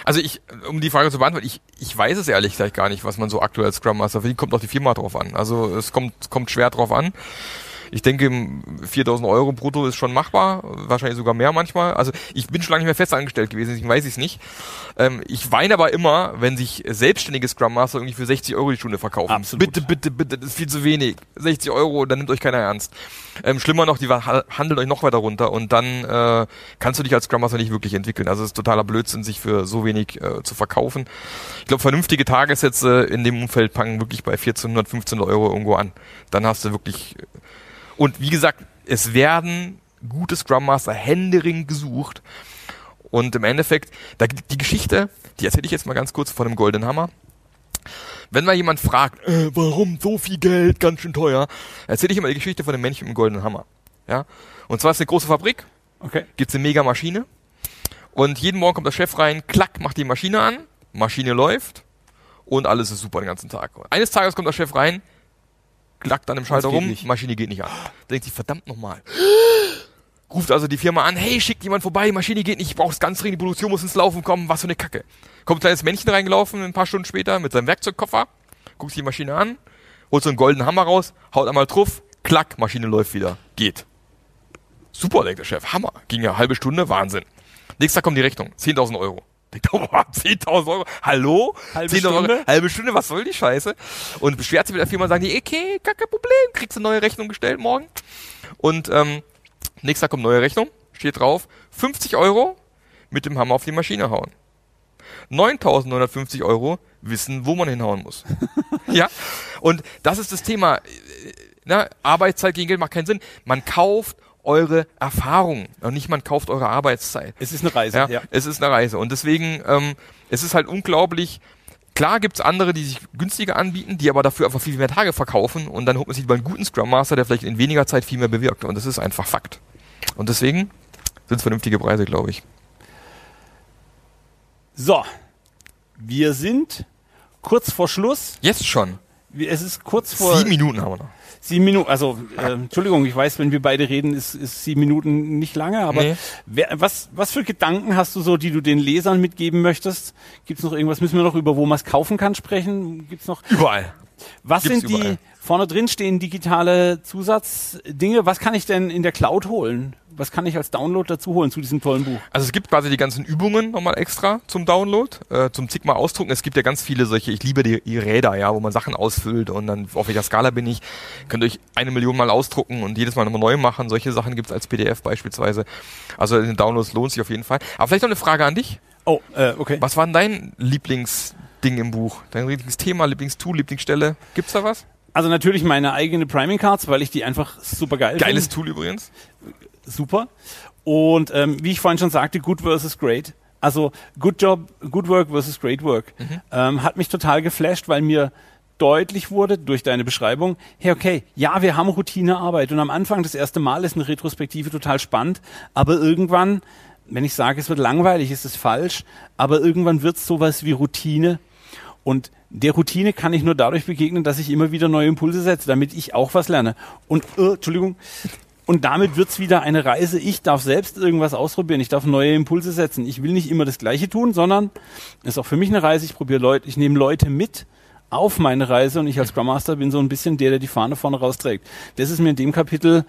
Also ich, um die Frage zu beantworten, ich, ich weiß es ehrlich gesagt gar nicht, was man so aktuell als Scrum Master verdient. Kommt auf die Firma drauf an. Also es kommt, kommt schwer drauf an. Ich denke, 4000 Euro brutto ist schon machbar, wahrscheinlich sogar mehr manchmal. Also ich bin schon lange nicht mehr fest angestellt gewesen, deswegen weiß ich es nicht. Ähm, ich weine aber immer, wenn sich selbstständige Scrum Master irgendwie für 60 Euro die Stunde verkaufen. Absolut. Bitte, bitte, bitte, das ist viel zu wenig. 60 Euro, dann nimmt euch keiner ernst. Ähm, schlimmer noch, die ha- handeln euch noch weiter runter und dann äh, kannst du dich als Scrum Master nicht wirklich entwickeln. Also es ist totaler Blödsinn, sich für so wenig äh, zu verkaufen. Ich glaube, vernünftige Tagessätze in dem Umfeld fangen wirklich bei 1400, 1500 Euro irgendwo an. Dann hast du wirklich und wie gesagt, es werden gute Scrum Master händeringend gesucht. Und im Endeffekt, da, die Geschichte, die erzähle ich jetzt mal ganz kurz von dem Golden Hammer. Wenn mal jemand fragt, äh, warum so viel Geld, ganz schön teuer, erzähle ich immer die Geschichte von dem Männchen mit dem Golden Hammer. Ja? Und zwar ist eine große Fabrik, Okay. gibt's eine mega Maschine. Und jeden Morgen kommt der Chef rein, klack, macht die Maschine an, Maschine läuft und alles ist super den ganzen Tag. Eines Tages kommt der Chef rein, klackt an dem Schalter rum, nicht. Maschine geht nicht an. Denkt sich, verdammt nochmal. Ruft also die Firma an, hey, schickt jemand vorbei, Maschine geht nicht, ich brauche das ganz dringend, die Produktion muss ins Laufen kommen, was für eine Kacke. Kommt ein kleines Männchen reingelaufen, ein paar Stunden später, mit seinem Werkzeugkoffer, guckt sich die Maschine an, holt so einen goldenen Hammer raus, haut einmal drauf, klack, Maschine läuft wieder, geht. Super, denkt der Chef, Hammer. Ging ja eine halbe Stunde, Wahnsinn. Nächster kommt die Rechnung, 10.000 Euro. Denkt, [LAUGHS] oh, 10.000 Euro, hallo? Halbe 10.000 Euro, Stunde? halbe Stunde, was soll die Scheiße? Und beschwert sich mit der Firma und sagen die, okay, gar kein Problem, kriegst eine neue Rechnung gestellt morgen. Und ähm, nächster kommt neue Rechnung, steht drauf, 50 Euro mit dem Hammer auf die Maschine hauen. 9.950 Euro wissen, wo man hinhauen muss. [LAUGHS] ja, und das ist das Thema. Na, Arbeitszeit gegen Geld macht keinen Sinn. Man kauft eure Erfahrung und nicht man kauft eure Arbeitszeit. Es ist eine Reise, Ja, ja. es ist eine Reise und deswegen, ähm, es ist halt unglaublich. Klar gibt's andere, die sich günstiger anbieten, die aber dafür einfach viel mehr Tage verkaufen und dann holt man sich über einen guten Scrum Master, der vielleicht in weniger Zeit viel mehr bewirkt. Und das ist einfach Fakt. Und deswegen sind es vernünftige Preise, glaube ich. So, wir sind kurz vor Schluss. Jetzt schon. Es ist kurz vor Sieben Minuten haben wir noch. sieben Minuten. Also äh, Entschuldigung, ich weiß, wenn wir beide reden, ist, ist sieben Minuten nicht lange. Aber Nee. wer, was was für Gedanken hast du so, die du den Lesern mitgeben möchtest? Gibt's noch irgendwas? Müssen wir noch über wo man es kaufen kann sprechen? Gibt's noch? Überall. Was Gibt's sind die überall. vorne drin stehen digitale Zusatzdinge? Was kann ich denn in der Cloud holen? Was kann ich als Download dazu holen zu diesem tollen Buch? Also es gibt quasi die ganzen Übungen nochmal extra zum Download, äh, zum Sigma ausdrucken. Es gibt ja ganz viele solche, ich liebe die, die Räder, ja, wo man Sachen ausfüllt und dann auf welcher Skala bin ich, könnt ihr euch eine Million Mal ausdrucken und jedes Mal nochmal neu machen. Solche Sachen gibt's als PDF beispielsweise. Also in den Downloads lohnt sich auf jeden Fall. Aber vielleicht noch eine Frage an dich. Oh, äh, okay. Was war denn dein Lieblingsding im Buch? Dein Lieblingsthema, Lieblingstool, Lieblingsstelle? Gibt's da was? Also natürlich meine eigene Priming Cards, weil ich die einfach super geil Geiles finde. Tool übrigens. Super. Und ähm, wie ich vorhin schon sagte, good versus great. Also good job, good work versus great work. Ähm, hat mich total geflasht, weil mir deutlich wurde durch deine Beschreibung, hey, okay, ja, wir haben Routinearbeit und am Anfang das erste Mal ist eine Retrospektive total spannend, aber irgendwann, wenn ich sage, es wird langweilig, ist es falsch, aber irgendwann wird es sowas wie Routine und der Routine kann ich nur dadurch begegnen, dass ich immer wieder neue Impulse setze, damit ich auch was lerne. Und, äh, Entschuldigung, und damit wird's wieder eine Reise. Ich darf selbst irgendwas ausprobieren. Ich darf neue Impulse setzen. Ich will nicht immer das Gleiche tun, sondern ist auch für mich eine Reise. Ich probiere Leute, ich nehme Leute mit auf meine Reise und ich als Scrum Master bin so ein bisschen der, der die Fahne vorne rausträgt. Das ist mir in dem Kapitel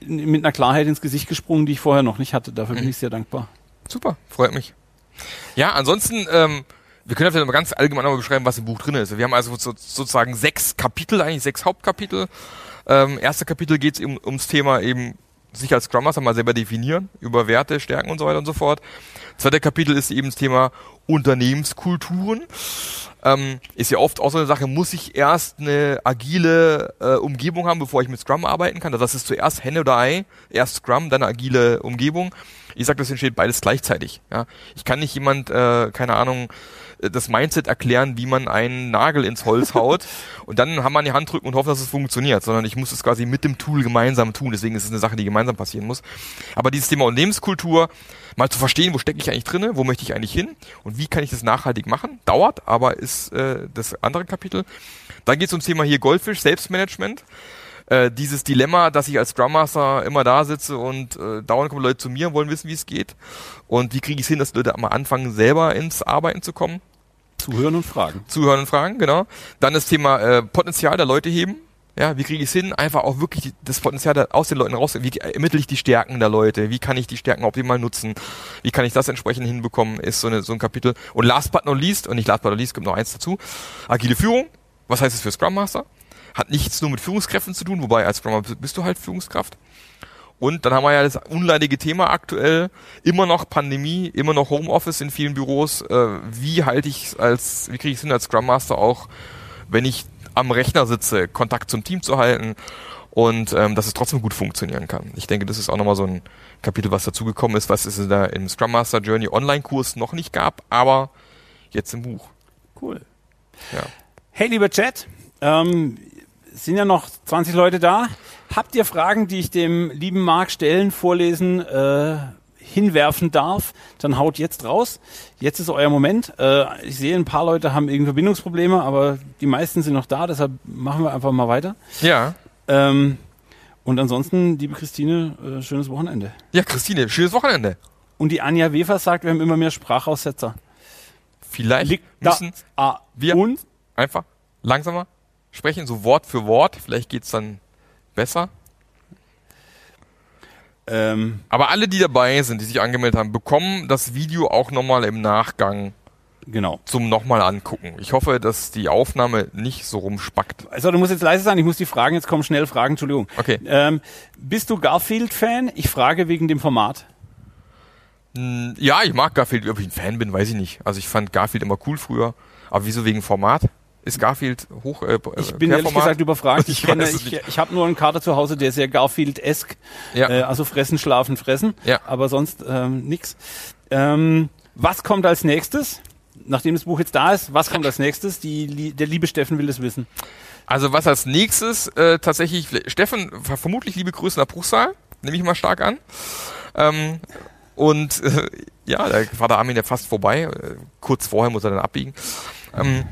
mit einer Klarheit ins Gesicht gesprungen, die ich vorher noch nicht hatte. Dafür bin ich sehr dankbar. Super, freut mich. Ja, ansonsten, ähm, wir können vielleicht mal ganz allgemein mal beschreiben, was im Buch drin ist. Wir haben also so, sozusagen sechs Kapitel, eigentlich sechs Hauptkapitel. Ähm, erste Kapitel geht es um, ums Thema eben sich als Scrum Master mal selber definieren, über Werte, Stärken und so weiter und so fort. Zweite Kapitel ist eben das Thema Unternehmenskulturen. Ähm, ist ja oft auch so eine Sache, muss ich erst eine agile äh, Umgebung haben, bevor ich mit Scrum arbeiten kann. Also das ist zuerst Henne oder Ei, erst Scrum, dann eine agile Umgebung. Ich sage, das entsteht beides gleichzeitig. Ja? Ich kann nicht jemand, äh, keine Ahnung, das Mindset erklären, wie man einen Nagel ins Holz haut [LAUGHS] und dann haben wir an die Hand drücken und hoffen, dass es funktioniert, sondern ich muss es quasi mit dem Tool gemeinsam tun. Deswegen ist es eine Sache, die gemeinsam passieren muss. Aber dieses Thema Unternehmenskultur, mal zu verstehen, wo stecke ich eigentlich drinne, wo möchte ich eigentlich hin und wie kann ich das nachhaltig machen, dauert, aber ist äh, das andere Kapitel. Dann geht es ums Thema hier Goldfish, Selbstmanagement. Äh, dieses Dilemma, dass ich als Scrum Master immer da sitze und äh, dauernd kommen Leute zu mir und wollen wissen, wie es geht. Und wie kriege ich es hin, dass Leute mal anfangen, selber ins Arbeiten zu kommen. Zuhören und fragen. Zuhören und fragen, genau. Dann das Thema äh, Potenzial der Leute heben. Ja, wie kriege ich es hin, einfach auch wirklich das Potenzial aus den Leuten raus, wie ermittle ich die Stärken der Leute, wie kann ich die Stärken optimal nutzen, wie kann ich das entsprechend hinbekommen, ist so, eine, so ein Kapitel. Und last but not least, und nicht last but not least, kommt noch eins dazu, agile Führung. Was heißt es für Scrum Master? Hat nichts nur mit Führungskräften zu tun, wobei als Scrum Master bist du halt Führungskraft. Und dann haben wir ja das unleidige Thema aktuell, immer noch Pandemie, immer noch Homeoffice in vielen Büros. Äh, wie halte ich als, wie kriege ich es hin als Scrum Master auch, wenn ich am Rechner sitze, Kontakt zum Team zu halten und ähm, dass es trotzdem gut funktionieren kann. Ich denke, das ist auch nochmal so ein Kapitel, was dazugekommen ist, was es in der, im Scrum Master Journey Online-Kurs noch nicht gab, aber jetzt im Buch. Cool. Ja. Hey, lieber Chat, ähm, sind ja noch 20 Leute da. Habt ihr Fragen, die ich dem lieben Marc stellen, vorlesen, äh, hinwerfen darf, dann haut jetzt raus. Jetzt ist euer Moment. Äh, ich sehe, ein paar Leute haben irgendwie Verbindungsprobleme, aber die meisten sind noch da, deshalb machen wir einfach mal weiter. Ja. Ähm, und ansonsten, liebe Christine, äh, schönes Wochenende. Ja, Christine, schönes Wochenende. Und die Anja Wefer sagt, wir haben immer mehr Sprachaussetzer. Vielleicht Liegt da müssen ah, wir einfach langsamer sprechen, so Wort für Wort. Vielleicht geht's dann besser. ähm, Aber alle, die dabei sind, die sich angemeldet haben, bekommen das Video auch nochmal im Nachgang genau. zum nochmal angucken. Ich hoffe, dass die Aufnahme nicht so rumspackt. Also du musst jetzt leise sein, ich muss die Fragen, jetzt kommen schnell Fragen, Entschuldigung. Okay. Ähm, bist du Garfield-Fan? Ich frage wegen dem Format. Hm, Ja, ich mag Garfield. Ob ich ein Fan bin, weiß ich nicht. Also ich fand Garfield immer cool früher. Aber wieso wegen Format? Ist Garfield hoch? Äh, Ich bin ehrlich gesagt überfragt. Ich, [LAUGHS] Ich kenne, ich, ich habe nur einen Kater zu Hause, der sehr Garfield-esk, Ja. äh, also fressen, schlafen, fressen. Ja. Aber sonst ähm, nix. Ähm, was kommt als nächstes? nachdem das Buch jetzt da ist, was kommt als nächstes? Die, der liebe Steffen will es wissen. Also was als nächstes äh, tatsächlich, Steffen, vermutlich liebe Grüße nach Bruchsal, nehme ich mal stark an. Ähm, und äh, ja, der Vater Armin, der fast vorbei. Äh, kurz vorher muss er dann abbiegen. Ähm,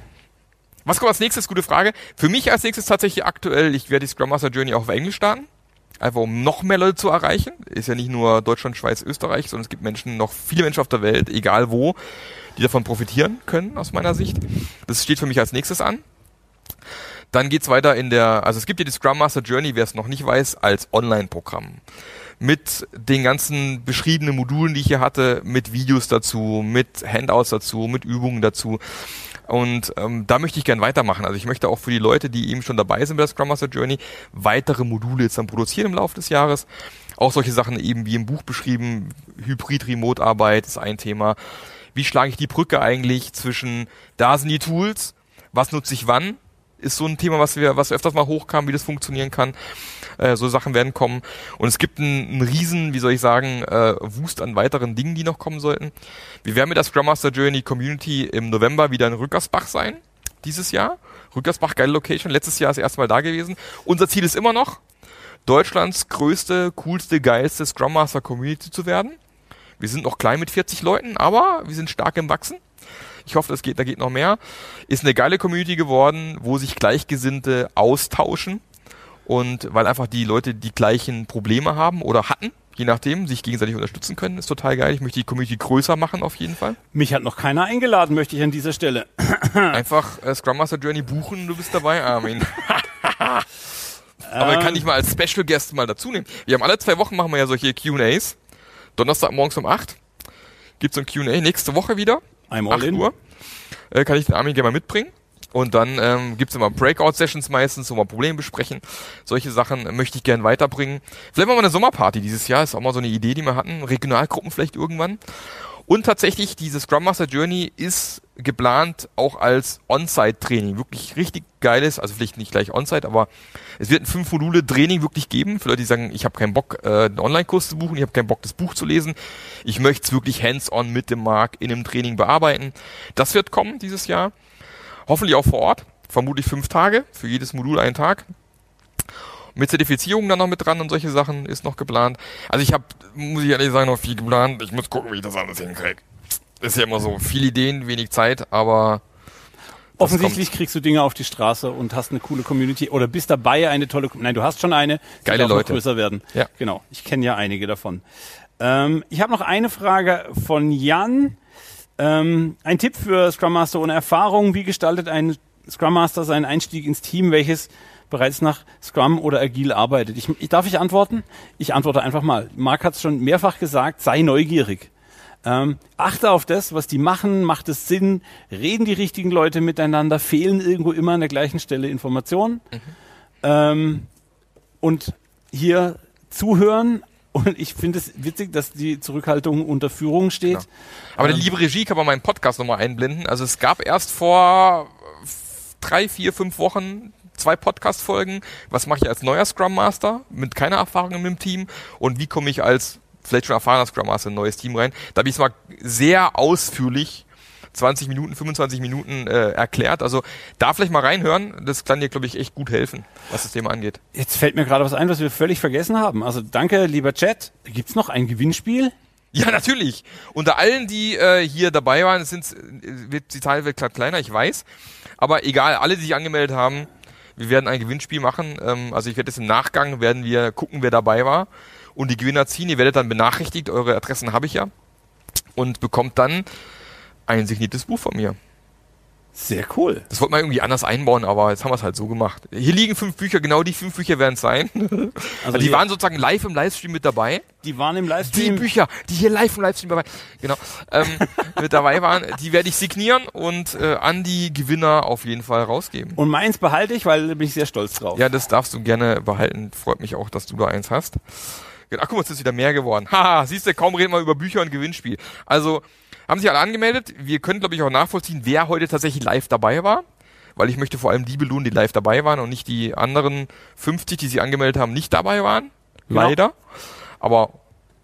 was kommt als nächstes? Gute Frage. Für mich als nächstes tatsächlich aktuell, ich werde die Scrum Master Journey auch auf Englisch starten. Einfach um noch mehr Leute zu erreichen. Ist ja nicht nur Deutschland, Schweiz, Österreich, sondern es gibt Menschen, noch viele Menschen auf der Welt, egal wo, die davon profitieren können, aus meiner Sicht. Das steht für mich als nächstes an. Dann geht's weiter in der, also es gibt ja die Scrum Master Journey, wer es noch nicht weiß, als Online-Programm mit den ganzen beschriebenen Modulen, die ich hier hatte, mit Videos dazu, mit Handouts dazu, mit Übungen dazu. Und ähm, da möchte ich gern weitermachen. Also ich möchte auch für die Leute, die eben schon dabei sind bei der Scrum Master Journey, weitere Module jetzt dann produzieren im Laufe des Jahres. Auch solche Sachen eben wie im Buch beschrieben, Hybrid-Remote-Arbeit ist ein Thema. Wie schlage ich die Brücke eigentlich zwischen, da sind die Tools, was nutze ich wann, ist so ein Thema, was wir, was öfters mal hochkam, wie das funktionieren kann. Äh, so Sachen werden kommen. Und es gibt einen, einen riesen, wie soll ich sagen, äh, Wust an weiteren Dingen, die noch kommen sollten. Wir werden mit der Scrum Master Journey Community im November wieder in Rückersbach sein. Dieses Jahr. Rückersbach, geile Location. Letztes Jahr ist erstmal da gewesen. Unser Ziel ist immer noch, Deutschlands größte, coolste, geilste Scrum Master Community zu werden. Wir sind noch klein mit 40 Leuten, aber wir sind stark im Wachsen. Ich hoffe, das geht, da geht noch mehr. Ist eine geile Community geworden, wo sich Gleichgesinnte austauschen. Und weil einfach die Leute die gleichen Probleme haben oder hatten, je nachdem, sich gegenseitig unterstützen können, ist total geil. Ich möchte die Community größer machen auf jeden Fall. Mich hat noch keiner eingeladen, möchte ich an dieser Stelle. [CLEARS THROAT] Einfach äh, Scrum Master Journey buchen, du bist dabei, Armin. [LAUGHS] Aber kann ich mal als Special Guest mal dazu nehmen. Wir haben alle zwei Wochen machen wir ja solche Q&As. Donnerstag morgens um 8 gibt's so ein Q&A. Nächste Woche wieder. I'm all 8 in. Uhr. Äh, kann ich den Armin gerne mal mitbringen. Und dann ähm, gibt immer Breakout-Sessions meistens, wo wir Probleme besprechen. Solche Sachen möchte ich gerne weiterbringen. Vielleicht machen wir eine Sommerparty dieses Jahr. Ist auch mal so eine Idee, die wir hatten. Regionalgruppen vielleicht irgendwann. Und tatsächlich, diese Scrum Master Journey ist geplant auch als On-Site-Training. Wirklich richtig geiles, also vielleicht nicht gleich On-Site, aber es wird ein fünf Module Training wirklich geben. Für Leute, die sagen, ich habe keinen Bock, äh, einen Online-Kurs zu buchen, ich habe keinen Bock, das Buch zu lesen. Ich möchte es wirklich hands-on mit dem Markt in einem Training bearbeiten. Das wird kommen dieses Jahr. Hoffentlich auch vor Ort. Vermutlich fünf Tage. Für jedes Modul einen Tag. Mit Zertifizierung dann noch mit dran und solche Sachen ist noch geplant. Also ich habe, muss ich ehrlich sagen, noch viel geplant. Ich muss gucken, wie ich das alles hinkriege. Ist ja immer so, viele Ideen, wenig Zeit, aber Offensichtlich kriegst du Dinge auf die Straße und hast eine coole Community oder bist dabei eine tolle, nein, du hast schon eine, geile Leute, größer werden. Ja, genau. Ich kenne ja einige davon. Ähm, ich habe noch eine Frage von Jan. Ähm, ein Tipp für Scrum Master ohne Erfahrung: Wie gestaltet ein Scrum Master seinen Einstieg ins Team, welches bereits nach Scrum oder Agil arbeitet? Ich, ich darf ich antworten? Ich antworte einfach mal. Marc hat es schon mehrfach gesagt: Sei neugierig. Ähm, achte auf das, was die machen, macht es Sinn, reden die richtigen Leute miteinander, fehlen irgendwo immer an der gleichen Stelle Informationen. Mhm. Ähm, und hier zuhören. Und ich finde es witzig, dass die Zurückhaltung unter Führung steht. Genau. Aber ähm, die liebe Regie kann man meinen Podcast nochmal einblenden. Also es gab erst vor drei, vier, fünf Wochen zwei Podcast-Folgen. Was mache ich als neuer Scrum Master mit keiner Erfahrung im Team und wie komme ich als vielleicht schon erfahrener Scrum Master ein neues Team rein. Da habe ich es mal sehr ausführlich 20 Minuten, 25 Minuten äh, erklärt. Also da vielleicht mal reinhören. Das kann dir, glaube ich, echt gut helfen, was das Thema angeht. Jetzt fällt mir gerade was ein, was wir völlig vergessen haben. Also danke, lieber Chat. Gibt's noch ein Gewinnspiel? Ja, natürlich. Unter allen, die äh, hier dabei waren, sind wird die Zahl wird kleiner, ich weiß. Aber egal, alle, die sich angemeldet haben, wir werden ein Gewinnspiel machen. Ähm, also ich werde jetzt im Nachgang werden wir gucken, wer dabei war und die Gewinner ziehen. Ihr werdet dann benachrichtigt, eure Adressen habe ich ja. Und bekommt dann ein signiertes Buch von mir. Sehr cool. Das wollten wir irgendwie anders einbauen, aber jetzt haben wir es halt so gemacht. Hier liegen fünf Bücher, genau die fünf Bücher werden es sein. [LAUGHS] Also die waren sozusagen live im Livestream mit dabei. Die waren im Livestream. Die Bücher, die hier live im Livestream dabei, genau, ähm, [LAUGHS] mit dabei waren, die werde ich signieren und äh, an die Gewinner auf jeden Fall rausgeben. Und meins behalte ich, weil da bin ich sehr stolz drauf. Ja, das darfst du gerne behalten. Freut mich auch, dass du da eins hast. Ach guck mal, es ist wieder mehr geworden. [LAUGHS] Haha, siehst du, kaum reden wir über Bücher und Gewinnspiel. Also, haben sich alle angemeldet. Wir können, glaube ich, auch nachvollziehen, wer heute tatsächlich live dabei war. Weil ich möchte vor allem die belohnen, die live dabei waren und nicht die anderen 50, die sich angemeldet haben, nicht dabei waren. Ja. Leider. Aber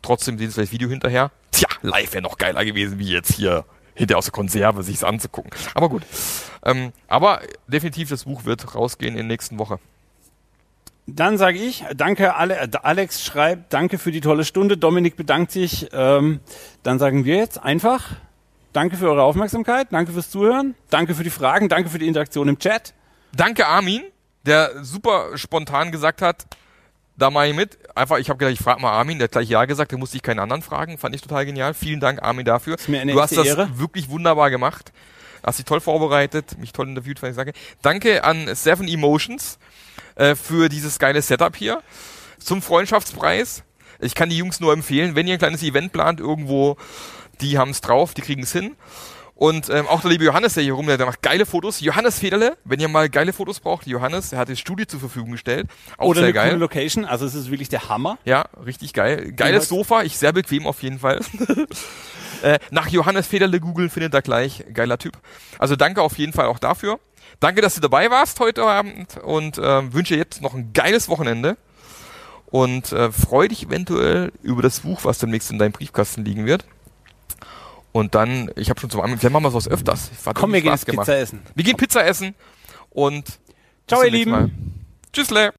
trotzdem sehen sie das Video hinterher. Tja, live wäre noch geiler gewesen, wie jetzt hier hinterher aus der Konserve sich's anzugucken. Aber gut. Ähm, aber definitiv das Buch wird rausgehen in der nächsten Woche. Dann sage ich, danke, Ale Alex schreibt, danke für die tolle Stunde, Dominik bedankt sich. Ähm, dann sagen wir jetzt einfach, danke für eure Aufmerksamkeit, danke fürs Zuhören, danke für die Fragen, danke für die Interaktion im Chat. Danke Armin, der super spontan gesagt hat, da mache ich mit. Einfach, ich habe gedacht, ich frage mal Armin, der hat gleich Ja gesagt, der musste ich keinen anderen fragen, fand ich total genial. Vielen Dank Armin dafür. Ist mir eine du hast das Ehre. wirklich wunderbar gemacht. Hast dich toll vorbereitet, mich toll interviewt, was ich sage. Danke an Seven Emotions äh, für dieses geile Setup hier zum Freundschaftspreis. Ich kann die Jungs nur empfehlen, wenn ihr ein kleines Event plant irgendwo, die haben's drauf, die kriegen's hin. Und ähm, auch der liebe Johannes, der hier rum, der macht geile Fotos. Johannes Federle, wenn ihr mal geile Fotos braucht, Johannes, der hat das Studio zur Verfügung gestellt. Auch Oder sehr eine geil. coole Location, also es ist wirklich der Hammer. Ja, richtig geil. Geiles Genau. Sofa, ich sehr bequem auf jeden Fall. [LAUGHS] äh, nach Johannes Federle googeln findet er gleich. Geiler Typ. Also danke auf jeden Fall auch dafür. Danke, dass du dabei warst heute Abend und äh, wünsche jetzt noch ein geiles Wochenende. Und äh, freue dich eventuell über das Buch, was demnächst in deinem Briefkasten liegen wird. Und dann, ich habe schon zum Anfang, vielleicht machen wir sowas öfters. Komm, wir gehen Spaß jetzt Pizza essen. Wir gehen Pizza essen und Ciao, ihr Lieben. Mal. Tschüssle.